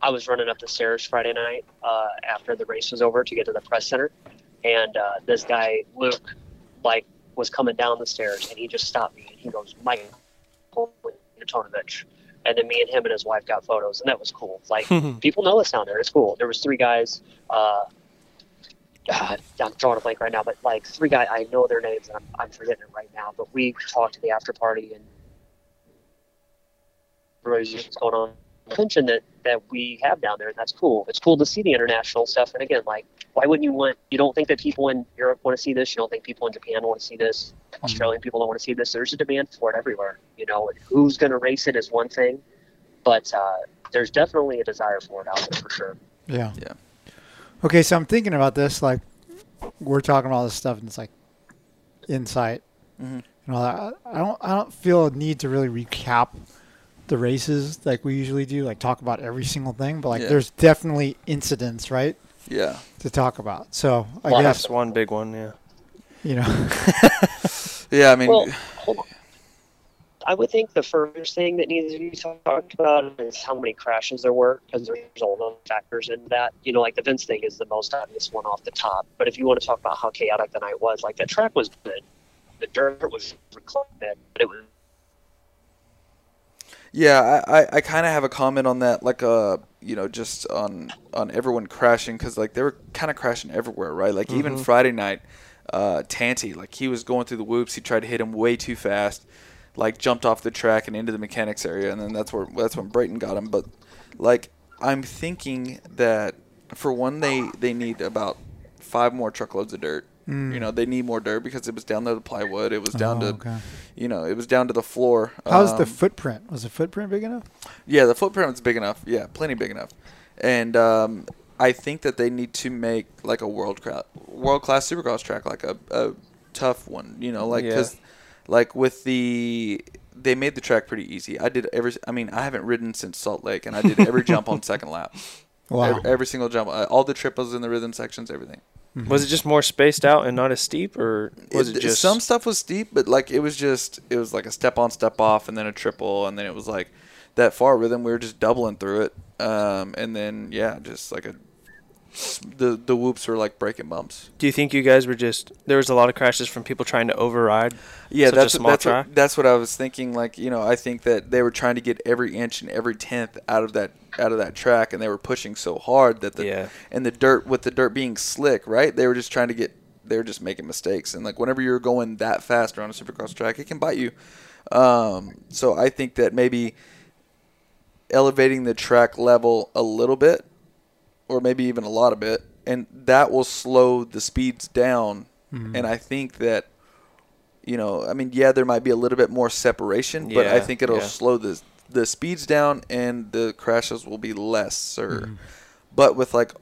I was running up the stairs Friday night uh, after the race was over to get to the press center, and uh, this guy Luke, like, was coming down the stairs, and he just stopped me, and he goes, "Mike, Antonovich," and then me and him and his wife got photos, and that was cool. Like, people know us down there. It's cool. There was three guys. Uh, God, I'm drawing a blank right now, but like three guys, I know their names, and I'm, I'm forgetting it right now. But we talked to the after party, and everybody's just what's going on. Convention that that we have down there, and that's cool. It's cool to see the international stuff. And again, like, why wouldn't you want? You don't think that people in Europe want to see this? You don't think people in Japan want to see this? Australian people don't want to see this. There's a demand for it everywhere. You know, and who's going to race it is one thing, but uh, there's definitely a desire for it out there for sure. Yeah. Yeah. Okay, so I'm thinking about this. Like, we're talking about all this stuff, and it's like insight Mhm. and all that. I don't. I don't feel a need to really recap the races like we usually do. Like talk about every single thing, but like Yeah. there's definitely incidents, right, Yeah. to talk about. So I Well, guess That's one big one, yeah. you know. Yeah. I mean, Well, hold on. I would think the first thing that needs to be talked about is how many crashes there were, because there's all those factors in that. You know, like the Vince thing is the most obvious one off the top. But if you want to talk about how chaotic the night was, like the track was good, the dirt was reclaimed, but it was Yeah, I, I, I kind of have a comment on that, like uh, you know, just on on everyone crashing because like they were kind of crashing everywhere, right? Like even Mhm. Friday night, uh, Tanty, like he was going through the whoops, he tried to hit him way too fast, like jumped off the track and into the mechanics area, and then that's where that's when Brayton got him. But like I'm thinking that for one, they they need about five more truckloads of dirt. Mm. You know, they need more dirt because it was down to the plywood. It was down Oh, to, okay. you know, it was down to the floor. How's the Um, footprint? Was the footprint big enough? yeah, the footprint was big enough. Yeah, plenty big enough. And um, I think that they need to make like a world class world class supercross track, like a, a tough one. You know, like Yeah. because like with the they made the track pretty easy. I did every. I mean, I haven't ridden since Salt Lake, and I did every jump on second lap. Wow. Every, every single jump, uh, all the triples in the rhythm sections, everything. Was it just more spaced out and not as steep, or was it, It- just some stuff was steep, but like it was just it was like a step on, step off, and then a triple, and then it was like that far rhythm. We were just doubling through it, um, and then yeah, just like a the the whoops were like breaking bumps. Do you think you guys were just there was a lot of crashes from people trying to override? Yeah, that's a small that's track. what, that's what I was thinking. Like you know, I think that they were trying to get every inch and every tenth out of that out of that track, and they were pushing so hard that the Yeah. and the dirt with the dirt being slick, right? They were just trying to get they were just making mistakes, and like whenever you're going that fast around a supercross track, it can bite you. Um, so I think that maybe elevating the track level a little bit, or maybe even a lot of it, and that will slow the speeds down. Mhm. And I think that, you know, I mean, yeah, there might be a little bit more separation, but I think it'll yeah. slow the the speeds down, and the crashes will be lesser. Mhm. But with like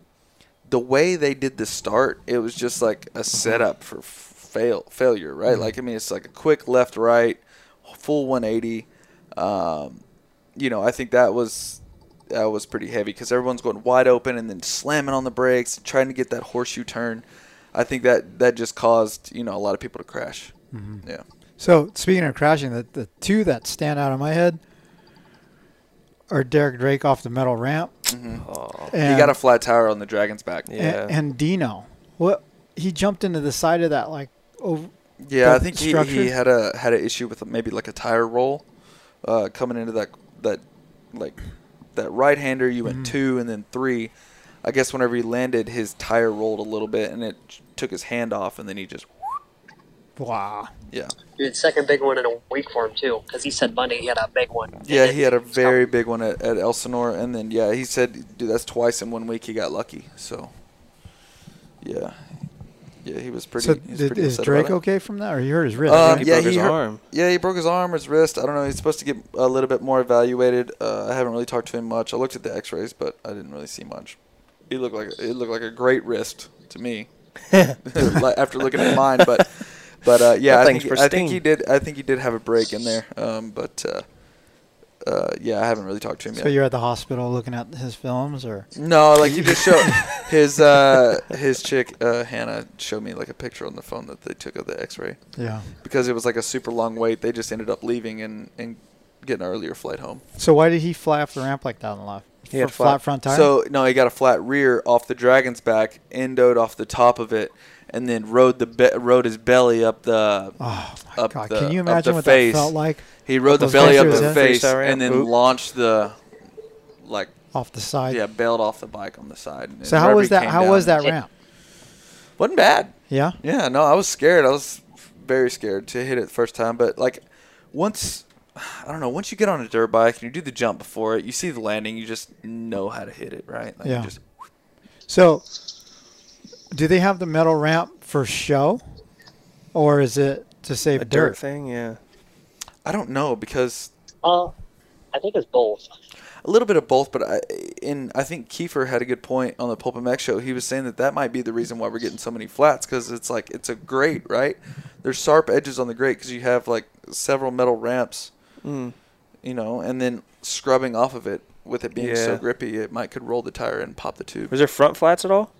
the way they did the start, it was just like a setup for fail failure, right? Mhm. Like I mean, it's like a quick left right, full 180. Um, you know, I think that was that was pretty heavy because everyone's going wide open and then slamming on the brakes, trying to get that horseshoe turn. I think that that just caused you know a lot of people to crash. Mhm. Yeah. So speaking of crashing, the, the two that stand out in my head are Derek Drake off the metal ramp. Oh, he And, got a flat tire on the dragon's back. Yeah. and, and Dino. What he jumped into the side of that like over. Yeah, I think he, he had a had an issue with maybe like a tire roll, uh, coming into that that like that right hander. You went Mhm. two and then three. I guess whenever he landed, his tire rolled a little bit and it took his hand off, and then he just Wow. yeah Dude, second big one in a week for him too, because he said Monday he had a big one. yeah he had a very big one at, at Elsinore, and then yeah he said dude that's twice in one week he got lucky. So yeah yeah he was pretty. so he was did, pretty is upset Drake about it. okay from that, or he hurt his wrist? Um, he yeah, broke he his hurt- arm. Yeah, he broke his arm, his wrist. I don't know. He's supposed to get a little bit more evaluated. Uh, I haven't really talked to him much. I looked at the X-rays, but I didn't really see much. He looked like it looked like a great wrist to me. After looking at mine, but but uh, yeah, I think, I think he did. I think he did have a break in there. Um, but uh, uh, yeah, I haven't really talked to him So yet. you're at the hospital looking at his films, or No, like he just showed his uh, his chick uh, Hannah showed me like a picture on the phone that they took of the X-ray yeah. because it was like a super long wait. They just ended up leaving and, and getting an earlier flight home. So why did he fly off the ramp like that on the left? He had flat- flat front tire. So no, he got a flat rear off the dragon's back, endoed off the top of it, and then rode the be- rode his belly up the oh my up god! the- Can you imagine the what face. that felt like he rode the belly up the yeah. face Freestyle and then Oop. launched the like off the side? yeah bailed off the bike on the side. And So how was that? How was that ramp? Wasn't bad. Yeah. Yeah, no, I was scared. I was very scared to hit it the first time, but like once I don't know. Once you get on a dirt bike and you do the jump before it, you see the landing, you just know how to hit it, right? Like you Yeah. Just, So, do they have the metal ramp for show, or is it to save A dirt? dirt thing, yeah. I don't know because Uh, I think it's both. a little bit of both, but I in I think Keefer had a good point on the Pulp MX show. He was saying that that might be the reason why we're getting so many flats because it's like it's a grate, right? There's sharp edges on the grate because you have like several metal ramps, Mm. you know, and then scrubbing off of it with it being so grippy, it might could roll the tire and pop the tube. Was there front flats at all?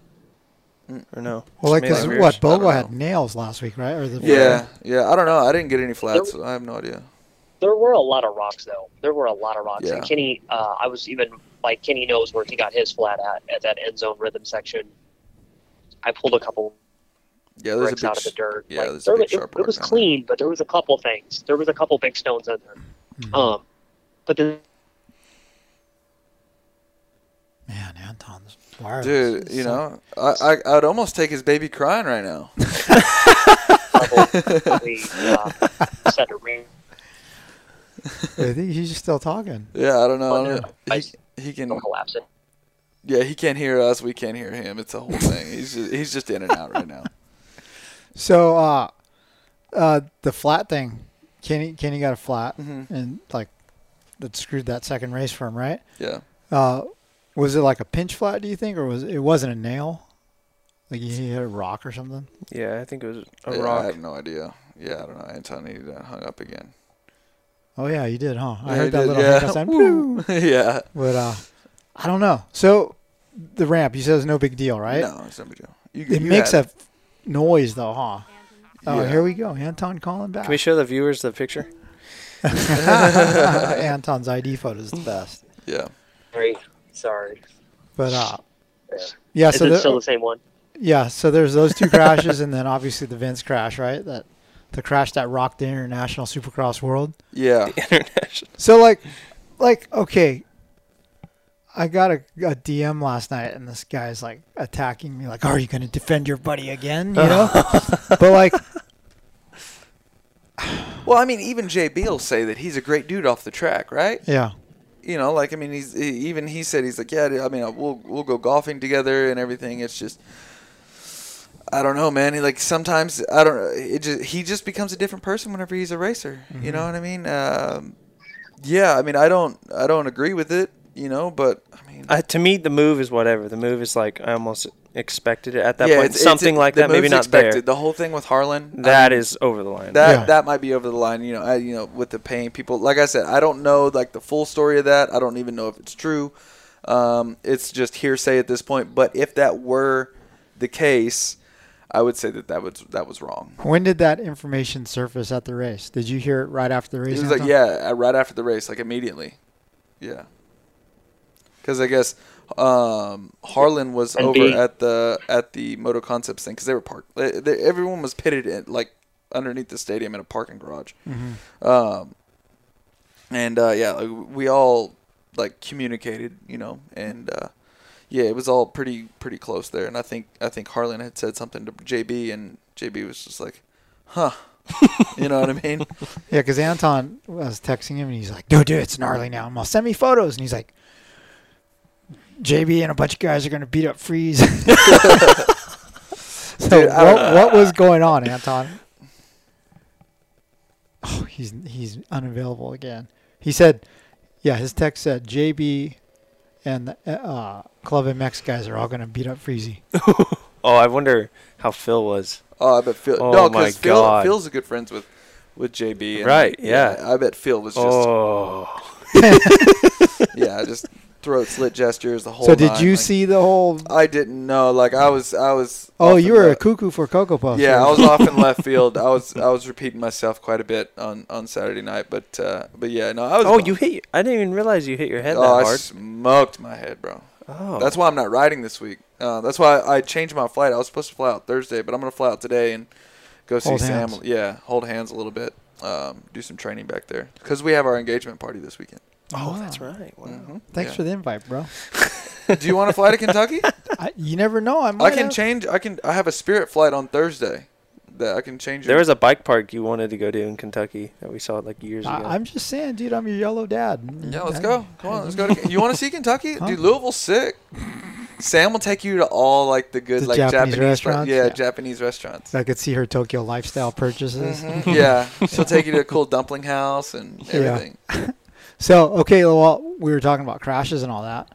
Or no? Well, like Just 'cause mainly what rears? Bobo had nails last week, right? Or the Yeah, yeah. I don't know. I didn't get any flats. I have no idea. There were a lot of rocks, though. There were a lot of rocks. Yeah. And Kenny, uh, I was even like Kenny knows where he got his flat at at that end zone rhythm section. I pulled a couple Yeah, there's a bricks big out of the dirt. yeah, like, there's a there big was- it, sharp it was rock down clean, but there was a couple things. There was a couple big stones in there. Mm-hmm. Um, but then Man, Anton's wireless. Dude, you so- know, I, I I'd almost take his baby crying right now. we set a ring. I think he's still talking. Yeah, I don't know. I don't Under- know. He, he can. Collapse it. Yeah, he can't hear us. We can't hear him. It's a whole thing. He's just, he's just in and out right now. So, uh, uh, the flat thing, Kenny, Kenny got a flat, Mhm. and like that screwed that second race for him, right? Yeah. Uh, was it like a pinch flat? Do you think, or was it wasn't a nail? Like he hit a rock or something? Yeah, I think it was a Yeah, I rock. have no idea. Yeah, I don't know. Anton he got hung up again. Oh yeah, you did, huh? I Yeah, heard that did, little yeah. sound. Woo. Woo. yeah. But uh, I don't know. So the ramp, you said it's no big deal, right? No, it's no big deal. You, It you makes a a f- noise though, huh? Oh, Yeah. here we go. Anton calling back. Can we show the viewers the picture? Anton's ID photo is the best. Yeah. Sorry, sorry. But uh, Yeah. yeah. Is So it the- still the same one? Yeah, so there's those two crashes, and then obviously the Vince crash, right? That the crash that rocked the international Supercross world. Yeah. International. So like, like okay, I got a, a DM last night, and this guy's like attacking me, like, "Are you going to defend your buddy again?" You know, but like, Well, I mean, even JB will say that he's a great dude off the track, right? yeah, You know, like I mean, he's he, even he said he's like, yeah, I mean, we'll we'll go golfing together and everything. It's just, I don't know, man. He like sometimes I don't. It just he just becomes a different person whenever he's a racer. You know what I mean? Um, yeah, I mean, I don't I don't agree with it. You know, but I mean, Uh, to me, the move is whatever. The move is like I almost expected it at that yeah, point. it's- it's- Something like the that, maybe not expected. there. The whole thing with Harlan, I mean, is over the line. That Yeah. that might be over the line, you know. I, you know, with the paying people. Like I said, I don't know like the full story of that. I don't even know if it's true. Um, it's just hearsay at this point. But if that were the case, I would say that that was that was wrong. when did that information surface at the race? Did you hear it right after the race? It was like yeah, uh, right after the race, like immediately. Yeah. Because I guess um, Harlan was And over B- at the at the Moto Concepts thing because they were parked. They, they, everyone was pitted in, like underneath the stadium in a parking garage. Mhm. Um, and uh, yeah, like, we all like communicated, you know, and uh, yeah, it was all pretty pretty close there. And I think I think Harlan had said something to JB, and JB was just like, "Huh," you know what I mean? Yeah, because Anton was texting him and he's like, "Dude, dude, it's gnarly now. I'm all send me photos." And he's like, "JB and a bunch of guys are gonna beat up Friese." so Dude, what, what was going on, Anton? Oh, he's he's unavailable again. He said, "Yeah." His text said, "JB and the uh, Club MX guys are all gonna beat up Freezy." Oh, I wonder how Phil was. Oh, I bet Phil. Oh no, my because Phil God. Phil's a good friends with with JB. And Right, yeah. I bet Phil was just Oh, yeah, just throat slit gestures the whole. so did nine, you like- see the whole? I didn't know. Like I was, I was. Oh, you were the- a cuckoo for Cocoa Puffs. Yeah, right? I was off in left field. I was, I was repeating myself quite a bit on on Saturday night, but uh, but yeah, no, I was. oh, bummed. you hit. I didn't even realize you hit your head Oh, that I hard. smoked my head, bro. Oh, That's why I'm not riding this week. Uh, that's why I changed my flight. I was supposed to fly out Thursday, but I'm gonna fly out today and go see Hold Sam. hands. Yeah, hold hands a little bit. Um, do some training back there because we have our engagement party this weekend. Oh, Wow. that's right. Wow. Mhm. Thanks Yeah. for the invite, bro. Do you want to fly to Kentucky? I, you never know. I I can have- change. I can. I have a Spirit flight on Thursday that I can change. There your- was a bike park you wanted to go to in Kentucky that we saw like years ago. I, I'm just saying, dude. I'm your yellow dad. Yeah, let's go. Come on, let's go. To, you want to see Kentucky? Huh? Dude, Louisville's sick. Sam will take you to all like the good The like Japanese Japanese, restaurants? Yeah, Yeah. Japanese restaurants. I could see her Tokyo lifestyle purchases. Mhm, Yeah, she'll take you to a cool dumpling house and Yeah. So okay, well, we were talking about crashes and all that.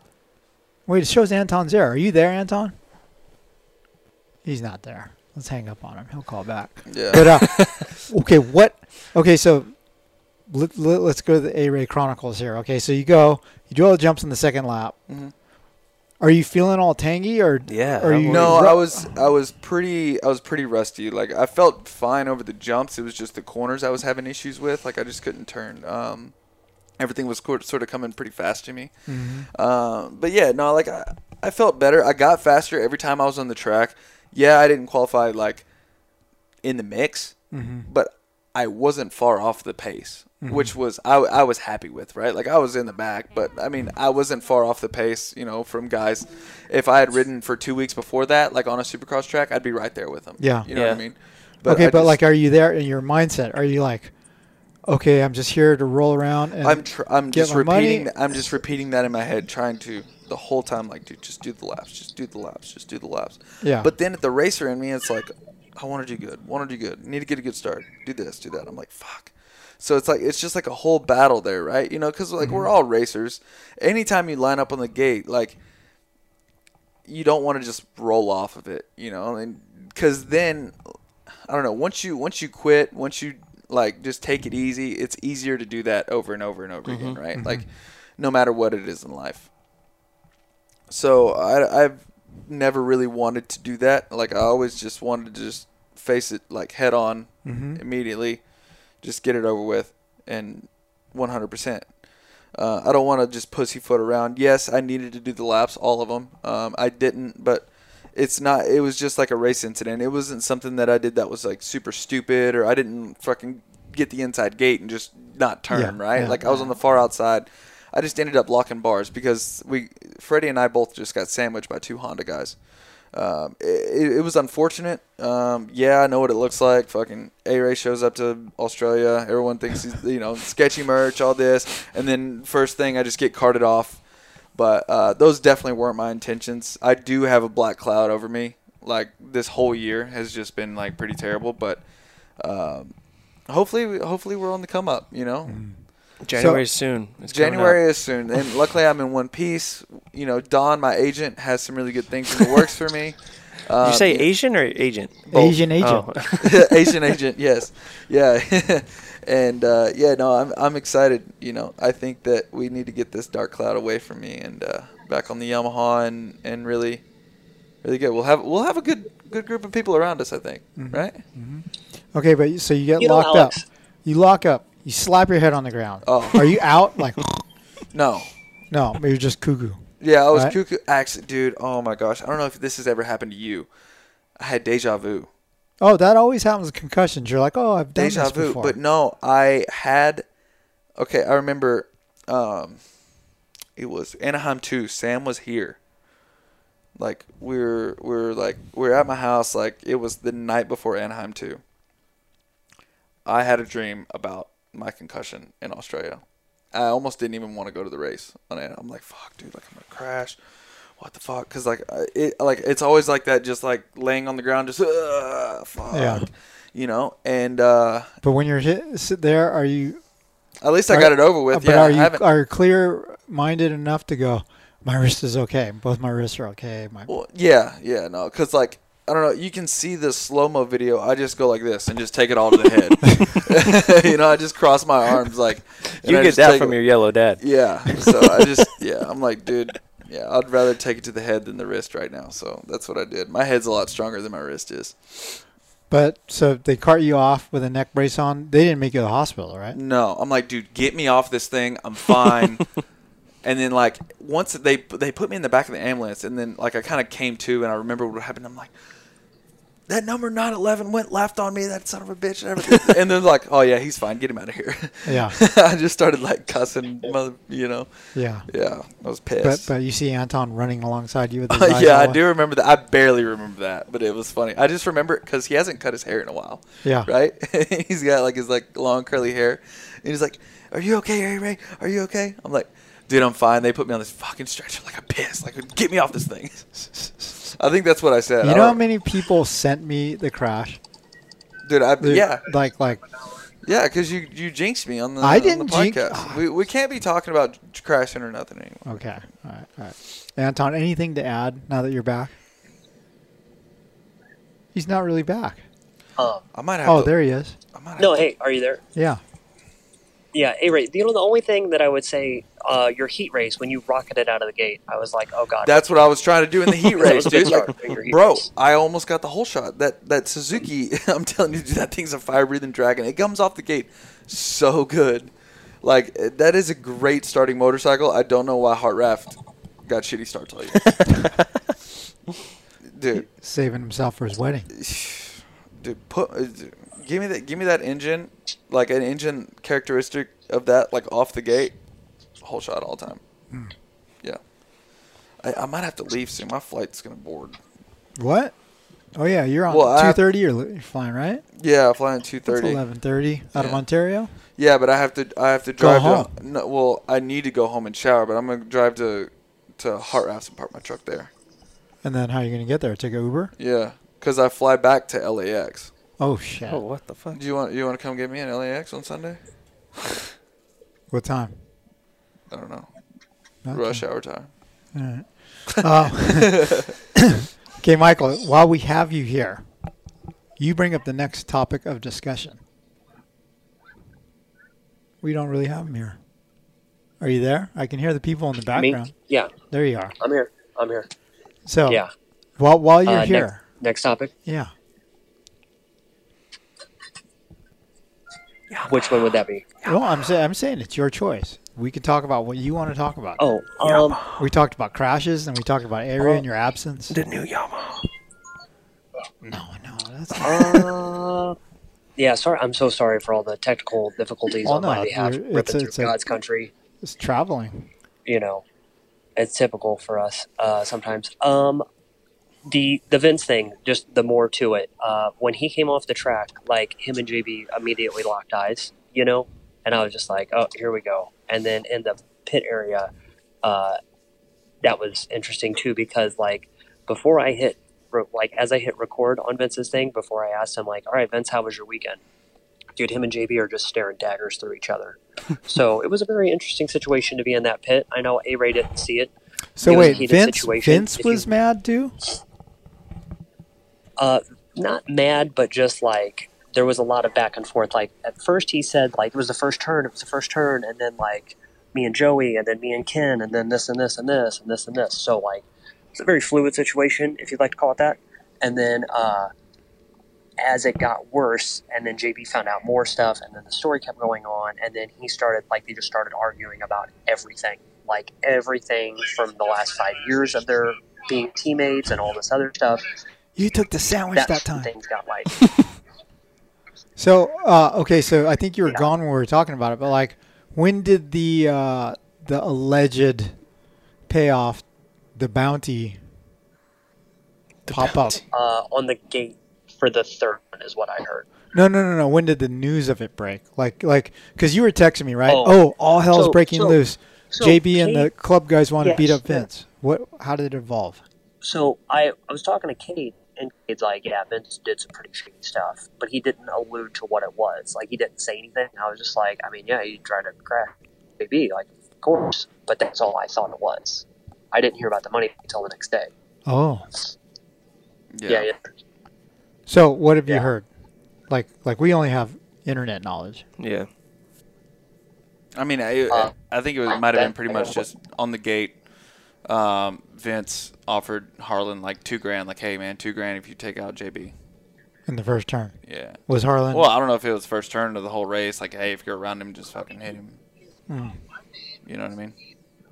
Wait, it shows Anton's there. Are you there, Anton? He's not there. Let's hang up on him. He'll call back. Yeah. But uh, okay, what? Okay, so let, let, us go to the A Ray Chronicles here. Okay, so you go, you do all the jumps in the second lap. Mhm. Are you feeling all tangy or Yeah, Are you No, ru- I was I was pretty I was pretty rusty. Like I felt fine over the jumps. It was just the corners I was having issues with. Like I just couldn't turn. Um, everything was sort sort of coming pretty fast to me. Mhm. Um, but yeah, no, like I, I felt better. I got faster every time I was on the track. Yeah, I didn't qualify like in the mix, Mhm. but I wasn't far off the pace, Mhm. which was I, I was happy with, right? Like I was in the back, but I mean I wasn't far off the pace, you know, from guys. If I had ridden for two weeks before that, like on a supercross track, I'd be right there with them. Yeah. you know what I Yeah. mean. okay, I but just- like, are you there in your mindset? Are you like, okay, I'm just here to roll around and I'm tr- I'm get just my money? repeating th- I'm just repeating that in my head, trying to the whole time like, dude, just do the laps, just do the laps, just do the laps. Yeah. But then at the racer in me, it's like, I want to do good, want to do good, need to get a good start, do this, do that. I'm like, fuck. So it's like it's just like a whole battle there, right? You know, because like we're mm-hmm. all racers. Anytime you line up on the gate, like you don't want to just roll off of it, you know, and because then I don't know. Once you once you quit, once you like just take it easy, it's easier to do that over and over and over again, right? Like no matter what it is in life. So I I've never really wanted to do that. Like I always just wanted to just face it like head on Mhm. immediately, just get it over with, and 100%. Uh, I don't want to just pussyfoot around. Yes, I needed to do the laps, all of them. Um, I didn't, but it's not. It was just like a race incident. It wasn't something that I did that was like super stupid, or I didn't fucking get the inside gate and just not turn. Yeah, right? yeah. like I was on the far outside. I just ended up locking bars because we, Freddie and I both just got sandwiched by two Honda guys. Um, it, it was unfortunate. Um, yeah, I know what it looks like. Fucking A Ray shows up to Australia. Everyone thinks he's, you know, sketchy merch, all this. And then first thing, I just get carted off. But uh, those definitely weren't my intentions. I do have a black cloud over me. Like this whole year has just been like pretty terrible. But um, hopefully, hopefully we're on the come up. You know, January is soon. It's January up. is soon, and luckily I'm in one piece. You know, Don, my agent, has some really good things in the works for me. Um, you say Asian or agent? Asian agent. Oh. Asian agent, yes, yeah, and uh, yeah, no, I'm I'm excited. You know, I think that we need to get this dark cloud away from me and uh, back on the Yamaha and and really, really good. We'll have we'll have a good good group of people around us. I think, Mm-hmm. right? Okay, but you- so you get You locked Alex- up. You lock up. You slap your head on the ground. Oh. Are you out? Like, No, no, you're just cuckoo. yeah, I was Right. cuckoo. Actually, dude, oh my gosh, I don't know if this has ever happened to you. I had deja vu. Oh, that always happens with concussions. You're like, oh, I've done deja this vu. before. But no, I had. Okay, I remember. Um, it was Anaheim two. Sam was here. Like we're we're like we're at my house. Like it was the night before Anaheim two. I had a dream about my concussion in Australia. I almost didn't even want to go to the race. I'm like, fuck, dude, like I'm gonna crash. What the fuck? Because like it, like it's always like that, just like laying on the ground, just uh, fuck, Yeah. you know. And uh, But when you're hit, sit there, are you? at least I are- got it over with. But yeah, are you haven't. are you clear minded enough to go? My wrist is okay. Both my wrists are okay. My Well, yeah, yeah, no, because like I don't know, you can see the slow mo video. I just go like this and just take it all to the head. you know, I just cross my arms like. You get that from it- your yellow dad. Yeah, so I just yeah, I'm like, dude, yeah, I'd rather take it to the head than the wrist right now. So that's what I did. My head's a lot stronger than my wrist is. But so they cart you off with a neck brace on. They didn't make you to the hospital, right? No, I'm like, dude, get me off this thing. I'm fine. and then like once they they put me in the back of the ambulance, and then like I kind of came to, and I remember what happened. I'm like, that number 911 went left on me. That son of a bitch. And, everything. and then like, oh yeah, he's fine. Get him out of here. Yeah. I just started like cussing, mother. You know. Yeah. Yeah. I was But pissed. but you see Anton running alongside you with his eyes yeah, I do remember that. I barely remember that, but it was funny. I just remember it because he hasn't cut his hair in a while. Yeah. Right? he's got like his like long curly hair, and he's like, "Are you okay, Ray Ray? Are you okay?" I'm like, "Dude, I'm fine." They put me on this fucking stretcher like a piss. Like, get me off this thing. I think that's what I said. You I know how many people sent me the crash? dude? I, Dude, yeah, Like like yeah, because you you jinxed me on the I didn't the jinx- podcast. we we can't be talking about crashing or nothing anymore. okay. All right. All right. Anton, anything to add now that you're back? He's not really back. Um, I might have. Oh, to, there he is. I might have no, to- hey, are you there? Yeah. Yeah, hey, Ray. You know, the only thing that I would say, uh, your heat race when you rocketed out of the gate, I was like, oh god. That's what I was trying to do in the heat That race, was a good dude. start in your heat Bro, race. I almost got the whole shot. That that Suzuki, I'm telling you, dude, that thing's a fire breathing dragon. It comes off the gate so good. Like eh, that is a great starting motorcycle. I don't know why Hartranft got shitty starts all year. dude, Saving himself for his wedding. dude, put uh, give me that give me that engine, like an engine characteristic of that, like off the gate, whole shot all the time. Hmm. Yeah. I, I might have to leave soon. My flight's gonna board. What? Oh yeah, you're on Well, two thirty. You're you're flying right? Yeah, flying fly at two That's thirty. eleven thirty out of Ontario. Yeah, but I have to I have to Go drive home. to no, well, I need to go home and shower, but I'm gonna drive to to Hartranfts and park my truck there. And then how are you gonna get there? Take a Uber? Yeah, because I fly back to LAX. Oh shit! Oh, what the fuck? Do you want you want to come get me in LAX on Sunday? What time? I don't know. Okay. Rush hour time. All right. Uh, okay, Michael. While we have you here, you bring up the next topic of discussion. We don't really have him here. Are you there? I can hear the people in the Me? background. Yeah, There you are. I'm here. I'm here. So Yeah. while while you're Uh, here, Next topic. yeah. Which one would that be? Well, I'm saying I'm saying it's your choice. We can talk about what you want to talk about. Oh, um, We talked about crashes, and we talked about area in your absence. The new Yamaha. No, no, that's not. uh, yeah. Sorry, I'm so sorry for all the technical difficulties Oh, on my no, behalf. Ripping it's a- through it's a- God's country. It's traveling. you know, it's typical for us uh, sometimes. Um, the the Vince thing, just the more to it. Uh, when he came off the track, like him and JB immediately locked eyes, you know, and I was just like, oh, here we go. And then in the pit area, uh, that was interesting too because like before I hit, like as I hit record on Vince's thing, before I asked him like, all right, Vince, how was your weekend? Dude, him and JB are just staring daggers through each other. so it was a very interesting situation to be in that pit. I know A Ray didn't see it. So It wait, Vince situation. Vince If was you- mad too. Uh, not mad, but just like there was a lot of back and forth. Like at first he said like it was the first turn, it was the first turn, and then like me and Joey, and then me and Ken, and then this and this and this and this and this. So like it's a very fluid situation, if you'd like to call it that. And then uh, as it got worse, and then JB found out more stuff, and then the story kept going on, and then he started like they just started arguing about everything, like everything from the last five years of their being teammates and all this other stuff. You took the sandwich That's that time. things got like So uh, okay, so I think you were gone when we were talking about it, but like, when did the uh, the alleged payoff, the bounty, pop up? uh, on the gate for the third one is what I heard. No, no, no, no. When did the news of it break? Like, like, because you were texting me, right? Oh. Oh, all hell's So- breaking so- loose. so JB and the club guys want to Yes, beat up yeah. Vince. What? How did it evolve? So I, I was talking to Kate, and Kate's like, "Yeah, Vince did some pretty shady stuff," but he didn't allude to what it was. Like he didn't say anything. I was just like, "I mean, yeah, he tried to crash JB, like of course," but that's all I thought it was. I didn't hear about the money until the next day. Oh, Yeah, yeah. so what have you Yeah. heard? Like, like we only have internet knowledge. Yeah. I mean, I, Uh, I think it was, might have been pretty much just on the gate. Um, Vince offered Harlan like two grand, like, hey man, two grand if you take out JB. in the first turn. Yeah. Was Harlan? Well, I don't know if it was first turn of the whole race. Like, hey, if you're around him, just fucking hit him. Hmm. You know what I mean?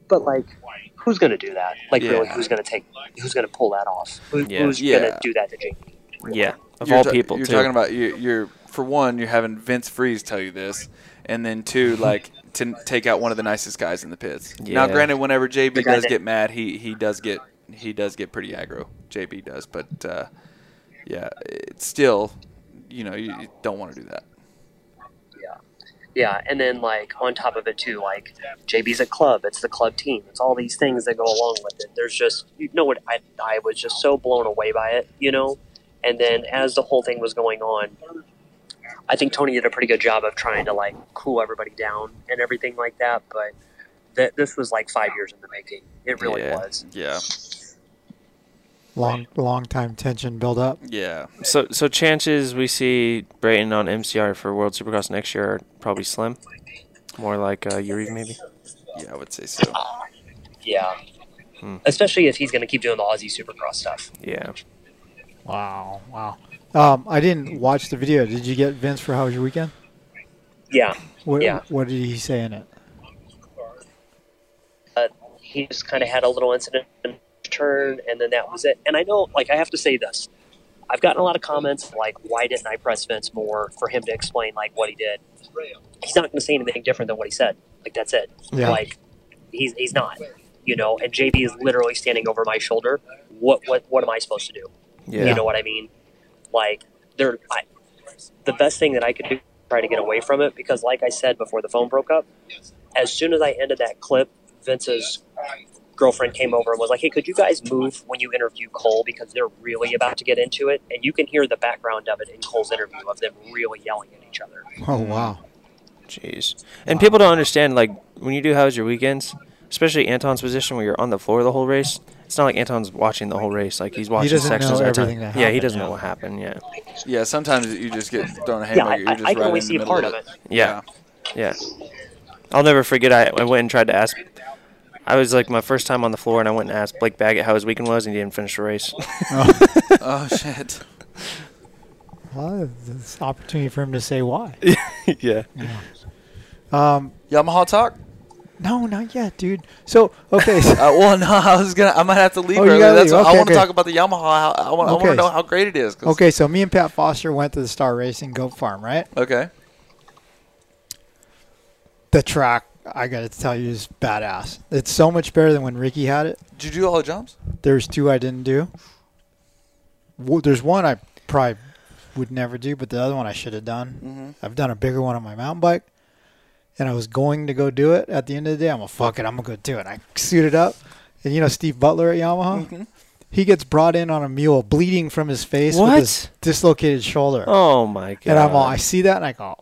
But like, who's gonna do that? Like, really, who's gonna take? Who's gonna pull that off? Who, Yeah. Who's Yeah. gonna do that to JB? Yeah. Of you're all ta- people, you're too. talking about you're, you're for one, you're having Vince Friese tell you this, and then two, like to take out one of the nicest guys in the pits. Now, granted, whenever JB does get mad, he he does get he does get pretty aggro. JB does, but uh, yeah, it's still, you know, you, you don't want to do that. Yeah, yeah, and then like on top of it too, like JB's a club. It's the club team. It's all these things that go along with it. There's just you know what I I was just so blown away by it, you know. And then as the whole thing was going on, I think Tony did a pretty good job of trying to like cool everybody down and everything like that. But th- this was like five years in the making. It really yeah. was. Yeah, Long, long time tension build up. yeah. So so chances we see Brayton on MCR for World Supercross next year are probably slim. More like uh, Yuri maybe. Yeah, I would say so. Yeah. Hmm. Especially if he's going to keep doing the Aussie Supercross stuff. Yeah. Wow, wow. Um, I didn't watch the video. Did you get Vince for how was your weekend? Yeah. What, Yeah. what did he say in it? uh, he just kind of had a little incident in turn, and then that was it. And I know, like, I have to say this: I've gotten a lot of comments like, "Why didn't I press Vince more for him to explain like what he did?" He's not going to say anything different than what he said. Like that's it. Yeah. Like he's he's not. You know, and JB is literally standing over my shoulder. What what what am I supposed to do? Yeah. You know what I mean? Like there, I, the best thing that I could do to try to get away from it because, like I said before the phone broke up, as soon as I ended that clip, Vince's girlfriend came over and was like, "Hey, could you guys move when you interview Cole because they're really about to get into it?" And you can hear the background of it in Cole's interview of them really yelling at each other. Oh wow. Jeez. And people don't understand like when you do how's your weekends, especially Anton's position where you're on the floor the whole race. It's not like Anton's watching the whole race. Like he's watching doesn't sections at a time. everything that Yeah, he doesn't yeah. know what happened. Yeah. Yeah, sometimes you just get thrown a Yeah. I, You're I, just I can right only in the see a middle part of of it. Yeah. Yeah. I'll never forget. I, I went and tried to ask. I was like my first time on the floor, and I went and asked Blake Baggett how his weekend was, and he didn't finish the race. Oh shit. Well, this opportunity for him to say why. yeah. yeah. Um, Yamaha talk. No, not yet, dude. So okay. So, Uh, well, no, I was gonna. I might have to leave Oh, you early. gotta That's leave. what, I want to okay. talk about the Yamaha. I want. I want Okay. to know how great it is. okay, so me and Pat Foster went to the Star Racing Goat Farm, right? Okay. The track, I got to tell you, is badass. It's so much better than when Ricky had it. Did you do all the jumps? There's two I didn't do. Wo- There's one I probably would never do, but the other one I should have done. Mhm. I've done a bigger one on my mountain bike, and I was going to go do it. At the end of the day, I'm gonna fuck it. I'm gonna go do it. I suited up, and you know Steve Butler at Yamaha. Mhm. He gets brought in on a mule, bleeding from his face What? with his dislocated shoulder. Oh my god. and I'm all, I see that, and I go,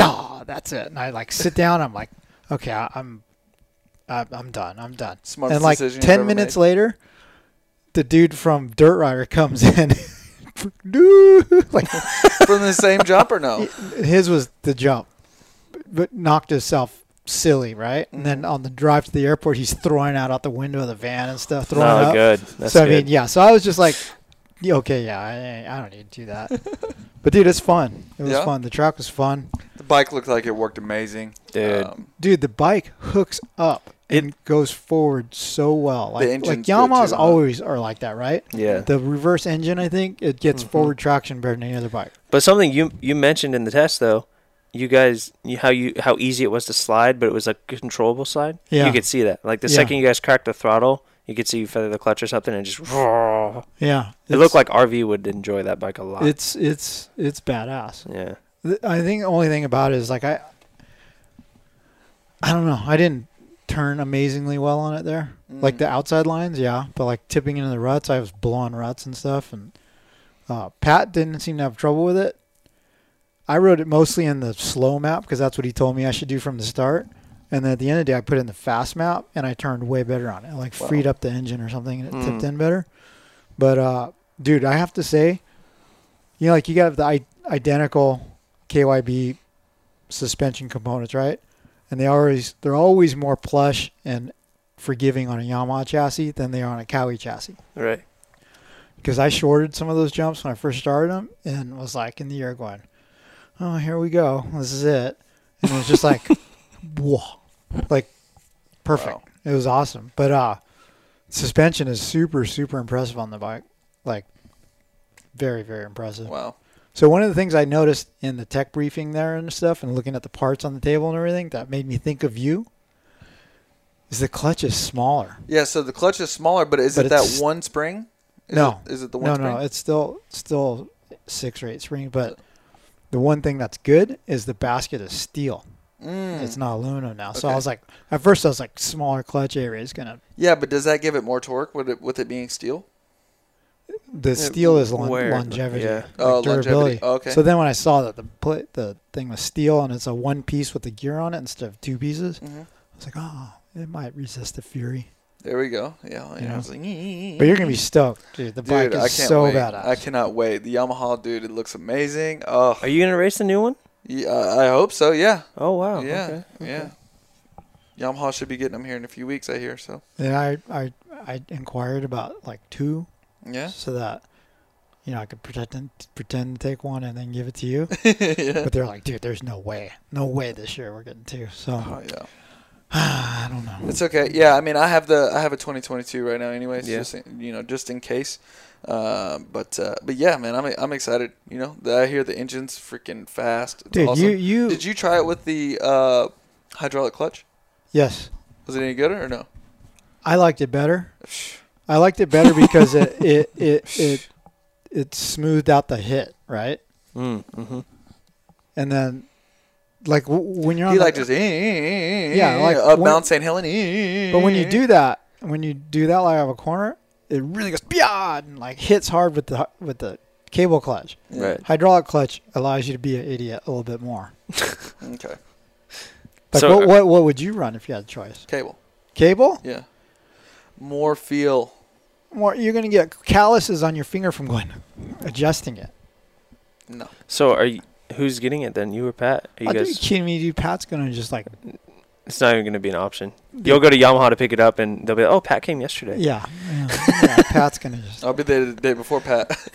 "Ah, that's it." And I like sit down. I'm like, "Okay, I, I'm, I, I'm done. I'm done." Smartest and like ten minutes made. later, the dude from Dirt Rider comes in. Like From the same jump or no? his was the jump, but knocked himself silly, right? And Mm-hmm. then on the drive to the airport, he's throwing out out the window of the van and stuff. Throwing Oh, up. good. That's so I good. mean, yeah. So I was just like, okay, yeah, I, I don't need to do that. but dude, it's fun. It was Yeah? fun. The track was fun. The bike looked like it worked amazing. Dude. Um, Dude, the bike hooks up and goes forward so well. Like, like engine's good Yamaha's too, huh? always are like that, right? Yeah. The reverse engine, I think, it gets Mm-hmm. forward traction better than any other bike. But something you you mentioned in the test though, you guys how you how easy it was to slide, but it was a controllable slide. Yeah. You could see that. Like the Yeah. second you guys cracked the throttle, you could see you feather the clutch or something and just Yeah. it looked like RV would enjoy that bike a lot. it's it's it's badass. yeah. I think the only thing about it is like I, I don't know. I didn't turn amazingly well on it there. Like the outside lines, yeah, but like tipping into the ruts, I was blowing ruts and stuff. And uh, Pat didn't seem to have trouble with it. I rode it mostly in the slow map because that's what he told me I should do from the start. And then at the end of the day, I put in the fast map and I turned way better on it. I like freed up the engine or something and it tipped in better. But uh, dude, I have to say, you know, like you got the I- identical KYB suspension components, right? And they always they're always more plush and forgiving on a Yamaha chassis than they are on a Kawi chassis. Right. Because I shorted some of those jumps when I first started them and was like in the air going, "Oh, here we go. This is it." And it was just like, whoa, like perfect. Wow. It was awesome. But uh, suspension is super super impressive on the bike. Like very very impressive. Wow. So one of the things I noticed in the tech briefing there and stuff, and looking at the parts on the table and everything, that made me think of you. Is the clutch is smaller? Yeah. So the clutch is smaller, but is But it that one spring? Is no, It, is it the one no, spring? no, it's still still six or eight spring, but the one thing that's good is the basket is steel. Mm. It's not aluminum now. So I was like, at first I was like, smaller clutch area is gonna. Yeah, but does that give it more torque with it with it being steel? The steel is lon- longevity, yeah. like Oh, longevity. durability. Oh, okay. So then when I saw that the pla the thing was steel and it's a one piece with the gear on it instead of two pieces, Mhm. I was like, oh, it might resist the fury. There we go. Yeah. You yeah. I know? was like, But you're gonna be stoked, dude. The bike is I so wait. badass. I cannot wait. The Yamaha, dude, it looks amazing. Oh, Are you gonna race the new one? yeah, I hope so. Yeah. Oh wow. yeah. Okay. Yeah. Yamaha should be getting them here in a few weeks. I hear. So. Yeah, I, I, I inquired about like two, Yeah. so that you know I could pretend pretend to take one and then give it to you. yeah. But they're like, dude, there's no way, no way this year we're getting two. So Oh yeah. I don't know. It's okay. Yeah, I mean, I have the I have a 2022 right now, anyways. Yeah. Just in- you know, just in case. Uh, but uh, but yeah, man, I'm I'm excited. You know, I hear the engine's freaking fast. It's Dude, awesome. you you did you try it with the uh, hydraulic clutch? yes, Was it any good or no? I liked it better. I liked it better because it it it it, it smoothed out the hit, right? Mm, mm-hmm. And then like when you're on He the- like just eh, eh, eh, eh, Yeah, like up when- Mount St. Helen. eh. But when you do that, when you do that like out of a corner, it really goes beyond and like hits hard with the with the cable clutch. Right. Hydraulic clutch allows you to be an idiot a little bit more. okay, Like So, what, uh, what what would you run if you had a choice? cable, Cable? yeah, more feel. More you're gonna get calluses on your finger from going adjusting it. No, So are you? Who's getting it then? You or Pat? Are you Are you guys? kidding me, dude? Pat's gonna just like It's not even gonna be an option. You'll go to Yamaha to pick it up, and they'll be, like, "Oh, Pat came yesterday." yeah, yeah, yeah Pat's gonna just I'll be there the day before Pat.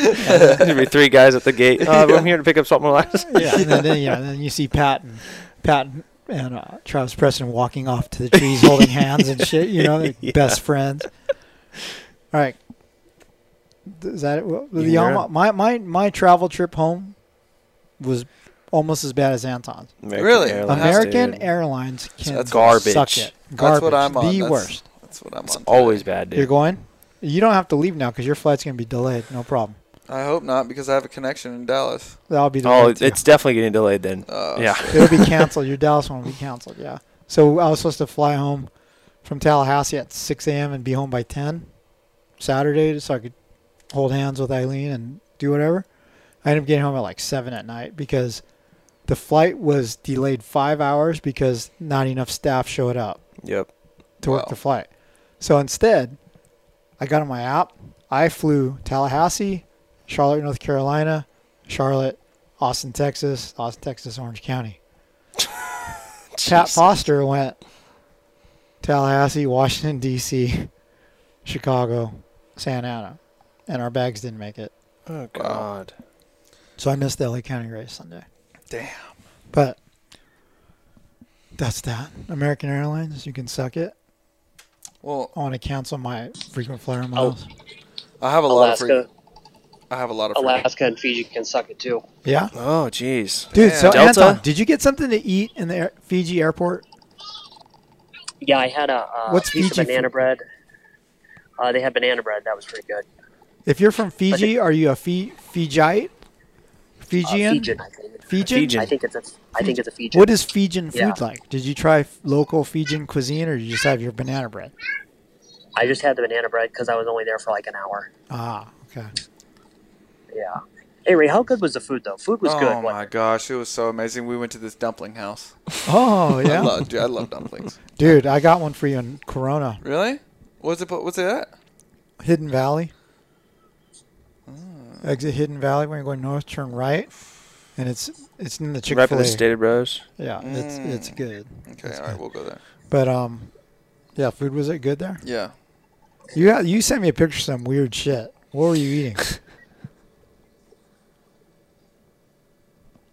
There'll be three guys at the gate. Oh, I'm here to pick up salt molasses. yeah, and then, then yeah, and then you see Pat and Pat and, and uh, Travis Preston walking off to the trees holding hands and shit. You know, they're Yeah. best friends. All right, is that? Well, the You Yamaha, my my my travel trip home was almost as bad as Anton's. American Really? Airlines, American dude. Airlines can that's garbage. suck it. That's what I'm on. The That's- worst. That's what I'm It's on. always bad, dude. You're going. You don't have to leave now because your flight's gonna be delayed. No problem. I hope not because I have a connection in Dallas. That'll be Oh, delayed. too. it's definitely getting delayed then. Oh, yeah. shit. It'll be canceled. Your Dallas one will be canceled. Yeah. So I was supposed to fly home from Tallahassee at 6 a.m. and be home by 10 Saturday, so I could hold hands with Eileen and do whatever. I ended up getting home at like seven at night because the flight was delayed five hours because not enough staff showed up Yep. to work the flight. So instead, I got on my app. I flew Tallahassee, Charlotte, North Carolina, Charlotte, Austin, Texas, Austin, Texas, Orange County. Pat Foster went Tallahassee, Washington D.C., Chicago, Santa Ana, and our bags didn't make it. Oh God. So I missed the LA County race Sunday. Damn. But that's that. American Airlines, you can suck it. Well, I want to cancel my frequent flyer miles. I have a lot of free. Alaska, I have a lot of free. Alaska, and Fiji can suck it too. Yeah, Oh jeez. dude. So Delta? Anton, did you get something to eat in the air- Fiji airport? Yeah, I had a uh, What's piece Fiji of banana food? bread. Uh, they had banana bread. That was pretty good. If you're from Fiji, are you a Fi- Fijiite? Uh, Fijian? Fijian, I think. Fijian? Fijian. I think it's a. I think it's a Fijian. What is Fijian food Yeah. like? Did you try local Fijian cuisine, or did you just have your banana bread? I just had the banana bread because I was only there for like an hour. Ah, okay. Yeah. Hey Ray, how good was the food though? Food was oh good. Oh my gosh, it was so amazing. We went to this dumpling house. Oh I yeah, love, dude, I love dumplings. dude. I got one for you in Corona, Really? What's it? What's it at? Hidden Valley. Exit Hidden Valley when you're going north, turn right, and it's it's in the Chick Fil A. Right Fil by A. the Stater Bros. Yeah, it's it's Mm. good. Okay, It's all right, good. we'll go there. But um, yeah, food was it good there? Yeah. You got, you sent me a picture of some weird shit. What were you eating?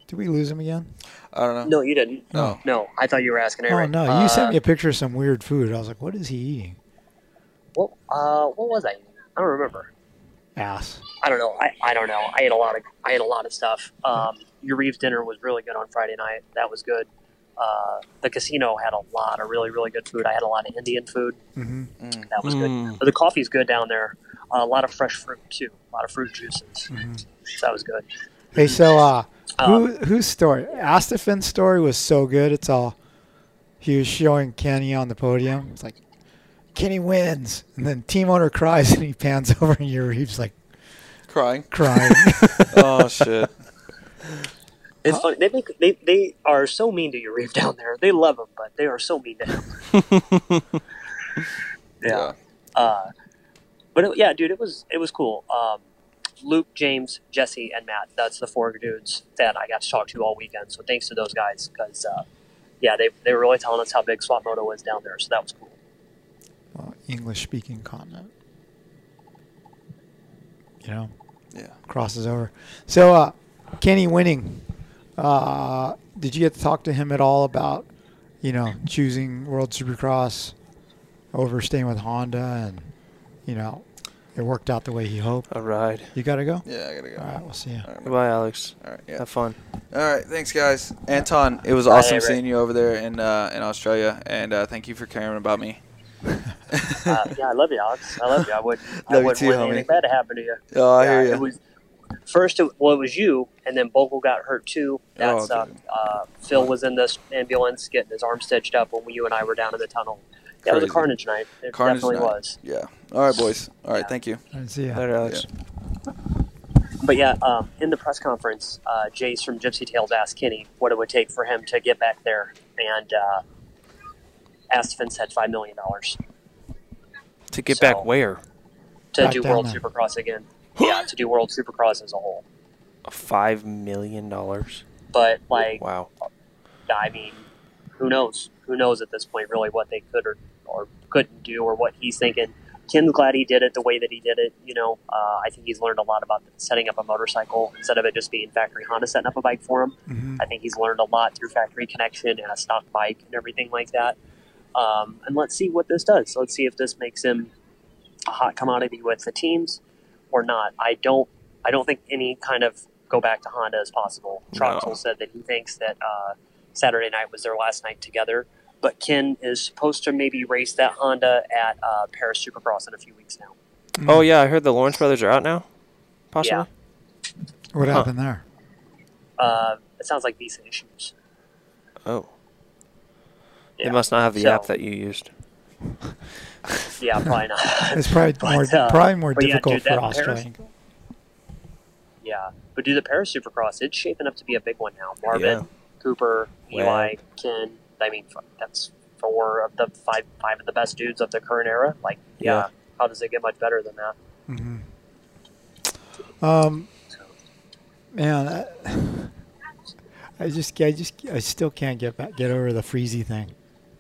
Did we lose him again? I don't know. No, you didn't. No. No, I thought you were asking Oh Aaron. no, you uh, sent me a picture of some weird food. I was like, what is he eating? What? Uh, what was I? I don't remember. ass? I don't know. I, I don't know. I ate a lot of I ate a lot of stuff. Um, Yarrive's dinner was really good on Friday night. That was good. Uh, the casino had a lot of really really good food. I had a lot of Indian food. Mm-hmm. That was Mm. good. But the coffee's good down there. a lot of fresh fruit too. A lot of fruit juices. Mm-hmm. So that was good. Hey, so uh, Um, who whose story? Astafin's story was so good. It's all he was showing Kenny on the podium. It's like Kenny wins, and then team owner cries, and he pans over, and Yarrive's like Crying. crying. oh shit. It's funny. They, make, they they are so mean to Yarrive down there. They love him, but they are so mean to him. yeah. Uh, but it, yeah, dude, it was it was cool. Um, Luke, James, Jesse, and Matt. That's the four dudes that I got to talk to all weekend. So thanks to those guys because uh, yeah, they they were really telling us how big Swap Moto is down there. So that was cool. well, English speaking continent. You know, Yeah. crosses over. So uh, Kenny winning. Uh, did you get to talk to him at all about, you know, choosing World Supercross over staying with Honda, and you know, it worked out the way he hoped. All right. You got to go. Yeah, I gotta go. All right, we'll see you. All right, Goodbye, Alex. all right, yeah. Have fun. All right, thanks guys. Anton, it was Bye, awesome Rick. seeing you over there in uh, in Australia, and uh, thank you for caring about me. Uh, yeah, I love you, Alex. I love you. I would I Love you wouldn't too, want homie. anything bad to happen to you. Oh, I Yeah, hear It you. was first. It, well, it was you, and then Bogle got hurt too. That Oh, sucked. dude. Uh, Phil was in this ambulance getting his arm stitched up when you and I were down in the tunnel. That was a carnage night. It Carnage definitely night. was. Yeah. All right, boys. All right, thank you. I see you. Later, Alex. But yeah, um, in the press conference, uh, Jace from Gypsy Tales asked Kenny what it would take for him to get back there, and Astafin said five million dollars To get So- back where? to Back do World there. Supercross again. yeah, to do World Supercross as a whole. Five million dollars. But like, Wow. I mean, who knows? Who knows at this point really what they could or, or couldn't do or what he's thinking. Kim's glad he did it the way that he did it. You know, uh, I think he's learned a lot about setting up a motorcycle instead of it just being factory Honda setting up a bike for him. Mhm. I think he's learned a lot through factory connection and a stock bike and everything like that. Um, and let's see what this does. Let's see if this makes him a hot commodity with the teams or not. I don't. I don't think any kind of go back to Honda is possible. No. Troxel said that he thinks that uh, Saturday night was their last night together. But Ken is supposed to maybe race that Honda at uh, Paris Supercross in a few weeks now. Oh yeah, I heard the Lawrence brothers are out now. Possibly. What Huh. happened there? Uh, it sounds like visa issues. Oh. Yeah. They must not have the So- app that you used. Yeah, probably not. It's probably But, more uh, probably more but yeah, difficult dude, for that Paris- Australian. Yeah, but do the Paris Supercross? It's shaping up to be a big one now. Marvin, Yeah. Cooper, Eli, Webb. Ken. I mean, that's four of the five five of the best dudes of the current era. Like, yeah, Yeah. how does it get much better than that? Mm-hmm. Um, man, I, I just, I just, I still can't get back, get over the Friese thing.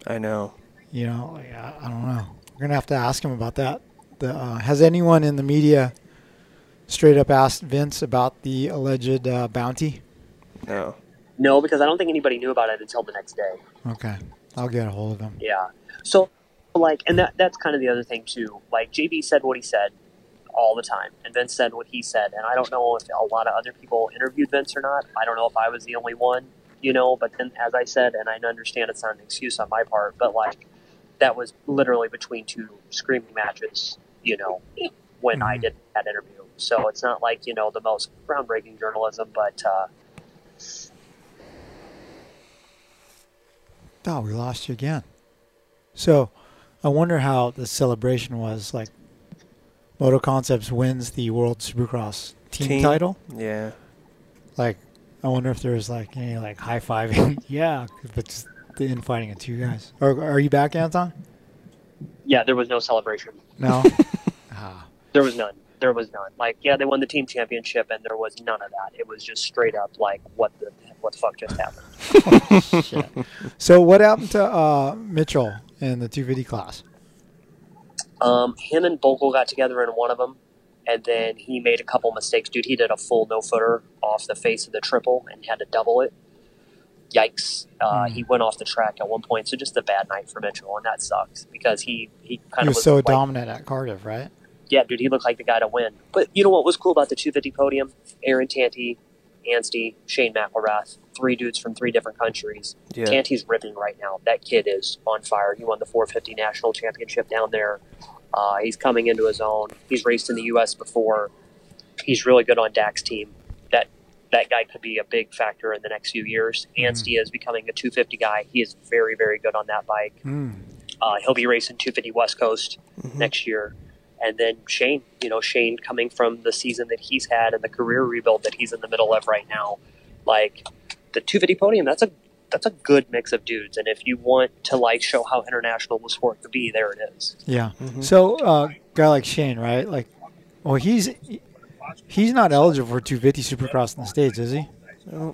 I know. You know, I, I don't know. We're gonna have to ask him about that. The, uh, has anyone in the media straight up asked Vince about the alleged uh, bounty? No. No, because I don't think anybody knew about it until the next day. Okay, I'll get a hold of him. Yeah. So, like, and that that's kind of the other thing too. Like, JB said what he said all the time, and Vince said what he said, and I don't know if a lot of other people interviewed Vince or not. I don't know if I was the only one, you know. But then, as I said, and I understand it's not an excuse on my part, but like, that was literally between two screaming matches, you know, when I Mhm. did that interview. So it's not like you know the most groundbreaking journalism, but uh, Oh, we lost you again. So, I wonder how the celebration was. Like, Moto Concepts wins the World Supercross team, Team. title. Yeah. Like, I wonder if there was like any like high fiving. yeah, but just the infighting of two guys. Are, are you back, Anton? yeah, there was no celebration. No. ah, There was none. There was none. Like, yeah, they won the team championship, and there was none of that. It was just straight up like, what the what the fuck just happened? shit. So, what happened to uh, Mitchell in the 250 class? Um, him and Bogle got together in one of them, and then he made a couple mistakes. Dude, he did a full no footer off the face of the triple and had to double it. Yikes! Uh, Hmm. He went off the track at one point, so just a bad night for Mitchell, and that sucks because he he kind He of was so like, dominant at Cardiff, right? yeah, dude, he looked like the guy to win. But you know what was cool about the 250 podium? Aaron Tanti, Anstie, Shane McElrath, three dudes from three different countries. Yeah. Tanti's ripping right now. That kid is on fire. He won the 450 national championship down there. Uh, he's coming into his own. He's raced in the U.S. before. He's really good on Dak's team. That that guy could be a big factor in the next few years. Anstie is becoming a 250 guy. He is very, very good on that bike. Mm. Uh, he'll be racing 250 West Coast next year. And then Shane, you know, Shane coming from the season that he's had and the career rebuild that he's in the middle of right now, like the 250 podium, that's a that's a good mix of dudes. And if you want to like show how international the sport could be, there it is. Yeah. Mm-hmm. So, uh, guy like Shane, right? Like, well, he's he's not eligible for 250 Supercross in the states, is he?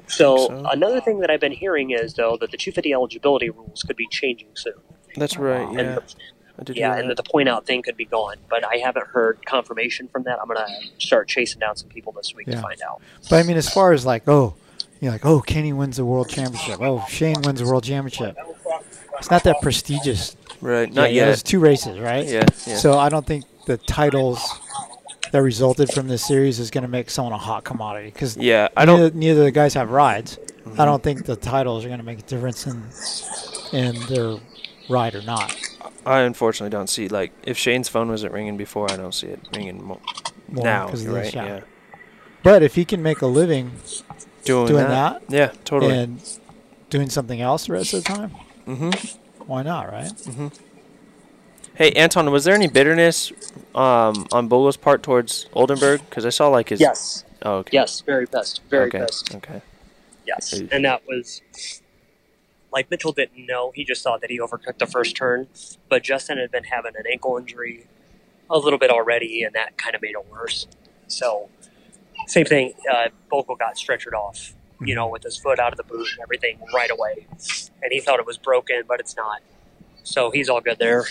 So, another thing that I've been hearing is though that the 250 eligibility rules could be changing soon. That's right. And Yeah. the- did yeah, and that. that the point out thing could be gone, but I haven't heard confirmation from that. I'm gonna start chasing down some people this week Yeah. to find out. But I mean, as far as like, oh, you're like, oh, Kenny wins the world championship. Oh, Shane wins the world championship. It's not that prestigious. Right. Not yeah, yet. There's two races, right? Yeah, yeah. So I don't think the titles that resulted from this series is going to make someone a hot commodity because Yeah, I don't- Neither, neither of the guys have rides. Mhm. I don't think the titles are going to make a difference in in their ride or not. I unfortunately don't see like if Shane's phone wasn't ringing before, I don't see it ringing mo- More now. 'cause of you're this, right? Yeah. But if he can make a living Doing doing that. that, Yeah, totally. and doing something else the rest of the time, Mm Mhm. why not, right? Mm Mhm. Hey Anton, was there any bitterness um, on Bogle's part towards Oldenburg? Because I saw like his. Yes. Oh, okay. Yes, very pissed. Very okay. pissed. Okay. Yes, and that was like Mitchell didn't know. He just thought that he overcooked the first turn, but Justin had been having an ankle injury a little bit already, and that kind of made it worse. So, same thing. Uh, Bogle got stretchered off, you know, with his foot out of the boot and everything right away, and he thought it was broken, but it's not. So he's all good there.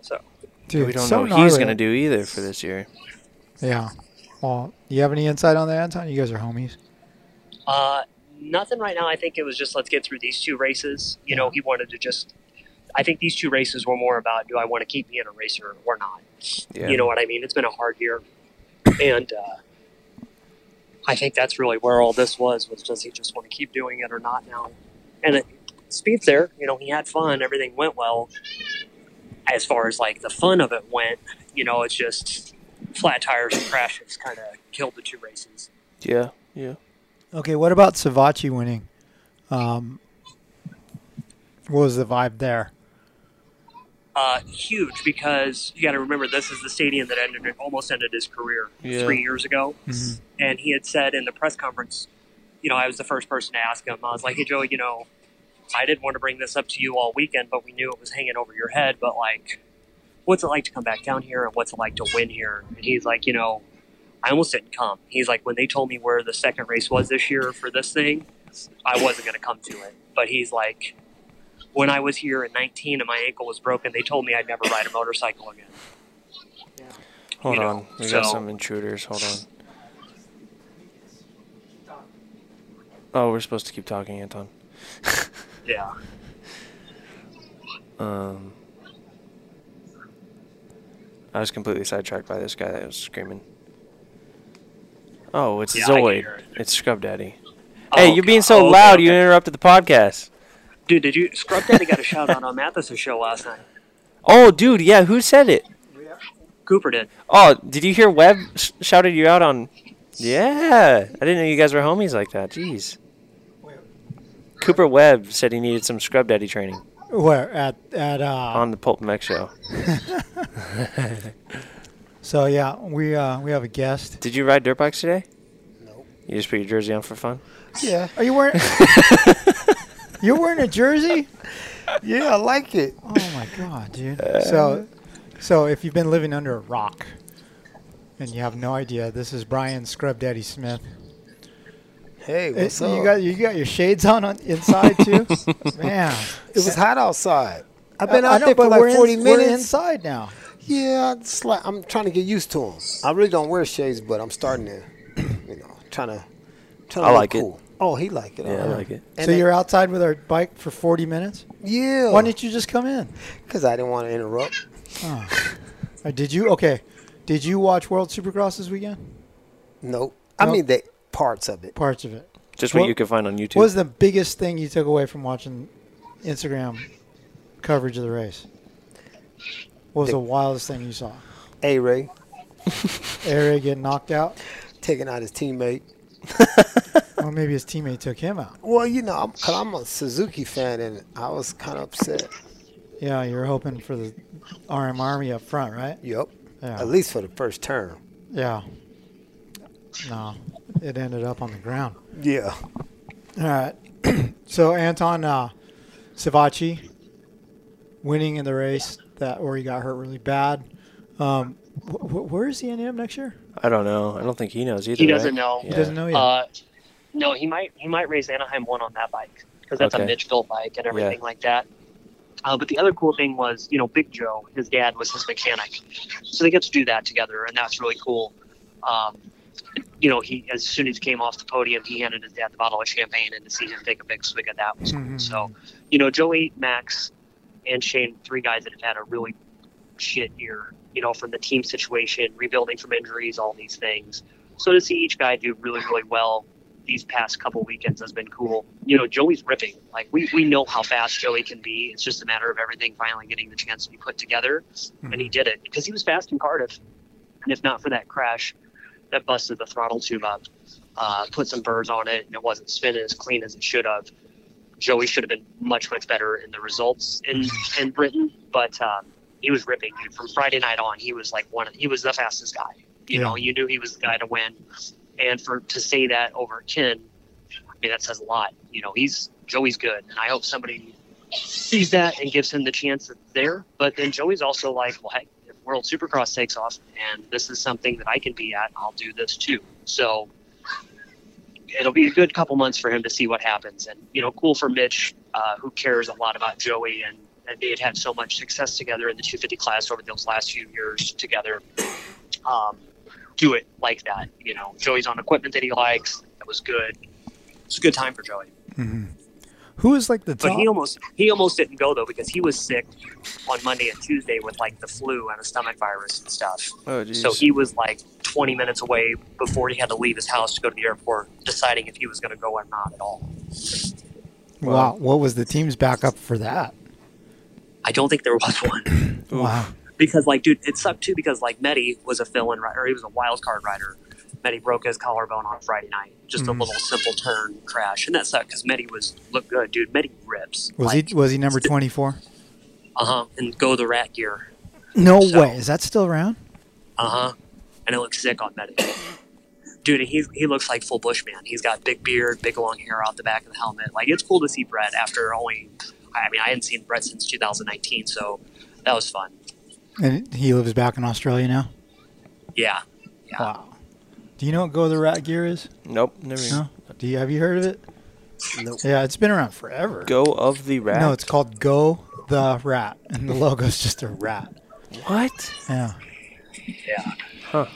So Dude, we don't so know what he's gonna do either for this year. Yeah. Well, you have any insight on that, Anton? You guys are homies. Uh, nothing right now. I think it was just let's get through these two races. You know, he wanted to just. I think these two races were more about do I want to keep being a racer or not. Yeah. You know what I mean? It's been a hard year, and uh, I think that's really where all this was. Was does he just want to keep doing it or not now? And it, speed's there. You know, he had fun. Everything went well. As far as like the fun of it went, you know, it's just flat tires and crashes kind of killed the two races. Yeah. Yeah. Okay, what about Savatgy winning? Um, what was the vibe there? Uh, huge because you got to remember this is the stadium that ended almost ended his career Yeah. three years ago, Mhm. and he had said in the press conference, you know, I was the first person to ask him. I was like, "Hey, Joe, you know, I didn't want to bring this up to you all weekend, but we knew it was hanging over your head. But like, what's it like to come back down here, and what's it like to win here?" And he's like, "You know, I almost didn't come." He's like, "When they told me where the second race was this year for this thing, I wasn't going to come to it." But he's like, when I was here at 19 and my ankle was broken, they told me I'd never ride a motorcycle again. Hold You know, on. We got some intruders. Hold on. Oh, we're supposed to keep talking, Anton. Yeah. Um, I was completely sidetracked by this guy that was screaming. Oh, it's Yeah, Zoid. it. It's Scrub Daddy. Oh, hey, you're being God. so Oh, okay, loud. You interrupted the podcast. Dude, did you Scrub Daddy got a shout out on Matthes's show last night? Oh, dude, yeah. Who said it? Cooper did. Oh, did you hear Webb sh- shouted you out on? Yeah, I didn't know you guys were homies like that. Jeez. Cooper Webb said he needed some Scrub Daddy training Where at at uh, on the PulpMX show. So yeah, we uh, we have a guest. Did you ride dirt bikes today? No. You just put your jersey on for fun? Yeah. Are you wearing? You're wearing a jersey? Yeah, I like it. Oh my god, dude. So, so if you've been living under a rock and you have no idea, this is Brian Scrub Daddy Smith. Hey, Eh, what's you up? got you got your shades on, on inside too, man. It was hot outside. I've been I- I out know, there for but like we're in- 40 we're minutes. inside now. Yeah, it's like I'm trying to get used to them. I really don't wear shades, but I'm starting to, you know, trying to. Trying to I look like it. Cool. Oh, he like it. Yeah, I like it. And so they- you're outside with our bike for 40 minutes? Yeah. Why didn't you just come in? Because I didn't want to interrupt. Oh. Uh, did you? Okay. Did you watch World Supercross this weekend? Nope. I Nope. mean, the parts of it. Parts of it. Just what, you can find on YouTube. What was the biggest thing you took away from watching Instagram coverage of the race? What was The- the wildest thing you saw? A Ray A Ray getting knocked out? taking out his teammate. Well, maybe his teammate took him out. Well, you know, I'm, cause I'm a Suzuki fan, and I was kind of upset. Yeah, you're hoping for the RM Army up front, right? Yep. Yeah. At least for the first term. Yeah. No, it ended up on the ground. Yeah. All right. so Anton uh, Savatgy winning in the race that where he got hurt really bad. Um, wh- wh- where is he ending up next year? I don't know. I don't think he knows either. He doesn't right? know. He doesn't know yet. Uh, no, he might he might race Anaheim one on that bike because that's Okay. a Mitch built bike and everything Yeah. like that. Uh, but the other cool thing was, you know, Big Joe, his dad was his mechanic, so they get to do that together, and that's really cool. Um, you know, he as soon as he came off the podium, he handed his dad the bottle of champagne, and to see him take a big swig of that was cool. Mhm. So, you know, Joey, Max, and Shane, three guys that have had a really shit year. You know, from the team situation, rebuilding from injuries, all these things. So to see each guy do really, really well these past couple weekends has been cool. You know, Joey's ripping. Like we, we know how fast Joey can be. It's just a matter of everything finally getting the chance to be put together. And he did it because he was fast in Cardiff. And if not for that crash that busted the throttle tube up, uh, put some burrs on it, and it wasn't spinning as clean as it should have. Joey should have been much, much better in the results in, in Britain, but um, he was ripping, dude. From Friday night on, he was like one. Of, he was the fastest guy. You Yeah. know, you knew he was the guy to win, and for to say that over Ken, I mean that says a lot. You know, he's Joey's good, and I hope somebody sees that and gives him the chance that's there. But then Joey's also like, well, heck, if World Supercross takes off and this is something that I can be at, I'll do this too. So it'll be a good couple months for him to see what happens. And, you know, cool for Mitch, uh, who cares a lot about Joey and, and they had had so much success together in the 250 class over those last few years together. Um, do it like that. You know, Joey's on equipment that he likes. That was good. It's a good time for Joey. hmm Who is like the But he almost he almost didn't go though because he was sick on Monday and Tuesday with like the flu and a stomach virus and stuff. Oh, jeez. So he was like 20 minutes away before he had to leave his house to go to the airport, deciding if he was going to go or not at all. wow. What was the team's backup for that? I don't think there was one Wow. because like dude, it sucked too because like Medi was a fill-in rider, or he was a wild card rider. Medi broke his collarbone on Friday night, just Mhm. a little simple turn crash, and that sucked because Medi was looked good, dude. Medi rips. Was he was he number twenty four? Uh huh. And go the rat gear. No So- way. Is that still around? Uh huh. And it looks sick on Medi. Dude, he he looks like full Bushman. He's got big beard, big long hair out the back of the helmet. Like it's cool to see Brett after only. I mean, I hadn't seen Brett since 2019, so that was fun. And he lives back in Australia now. Yeah. Wow. Do you know what Go the Rat Gear is? Nope, never. No. Do you have you heard of it? Nope. Yeah, it's been around forever. Go of the rat. No, it's called Go the Rat, and the logo's just a rat. what? Yeah. Yeah. Huh.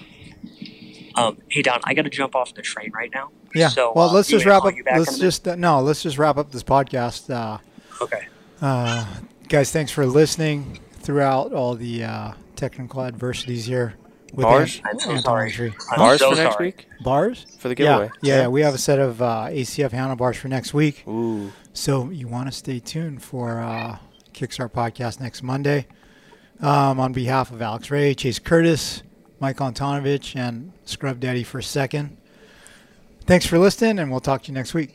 Um, hey Donn, I got to jump off the train right now. Yeah. So, well, uh, let's just wrap up. you back in Let's just uh, no. Let's just wrap up this podcast. Uh, Okay. uh, guys, thanks for listening throughout all the uh, technical adversities here. with Bars? Ant- I'm so sorry. Tree. I'm Bars so for next sorry. week Bars for the Yeah, giveaway. yeah, yeah. We have a set of uh, ACF handlebars for next week. Ooh. So you want to stay tuned for uh, Kickstart podcast next Monday. Um, on behalf of Alex Ray, Chase Curtis, Mike Antonovich, and Scrub Daddy for a second. Thanks for listening, and we'll talk to you next week.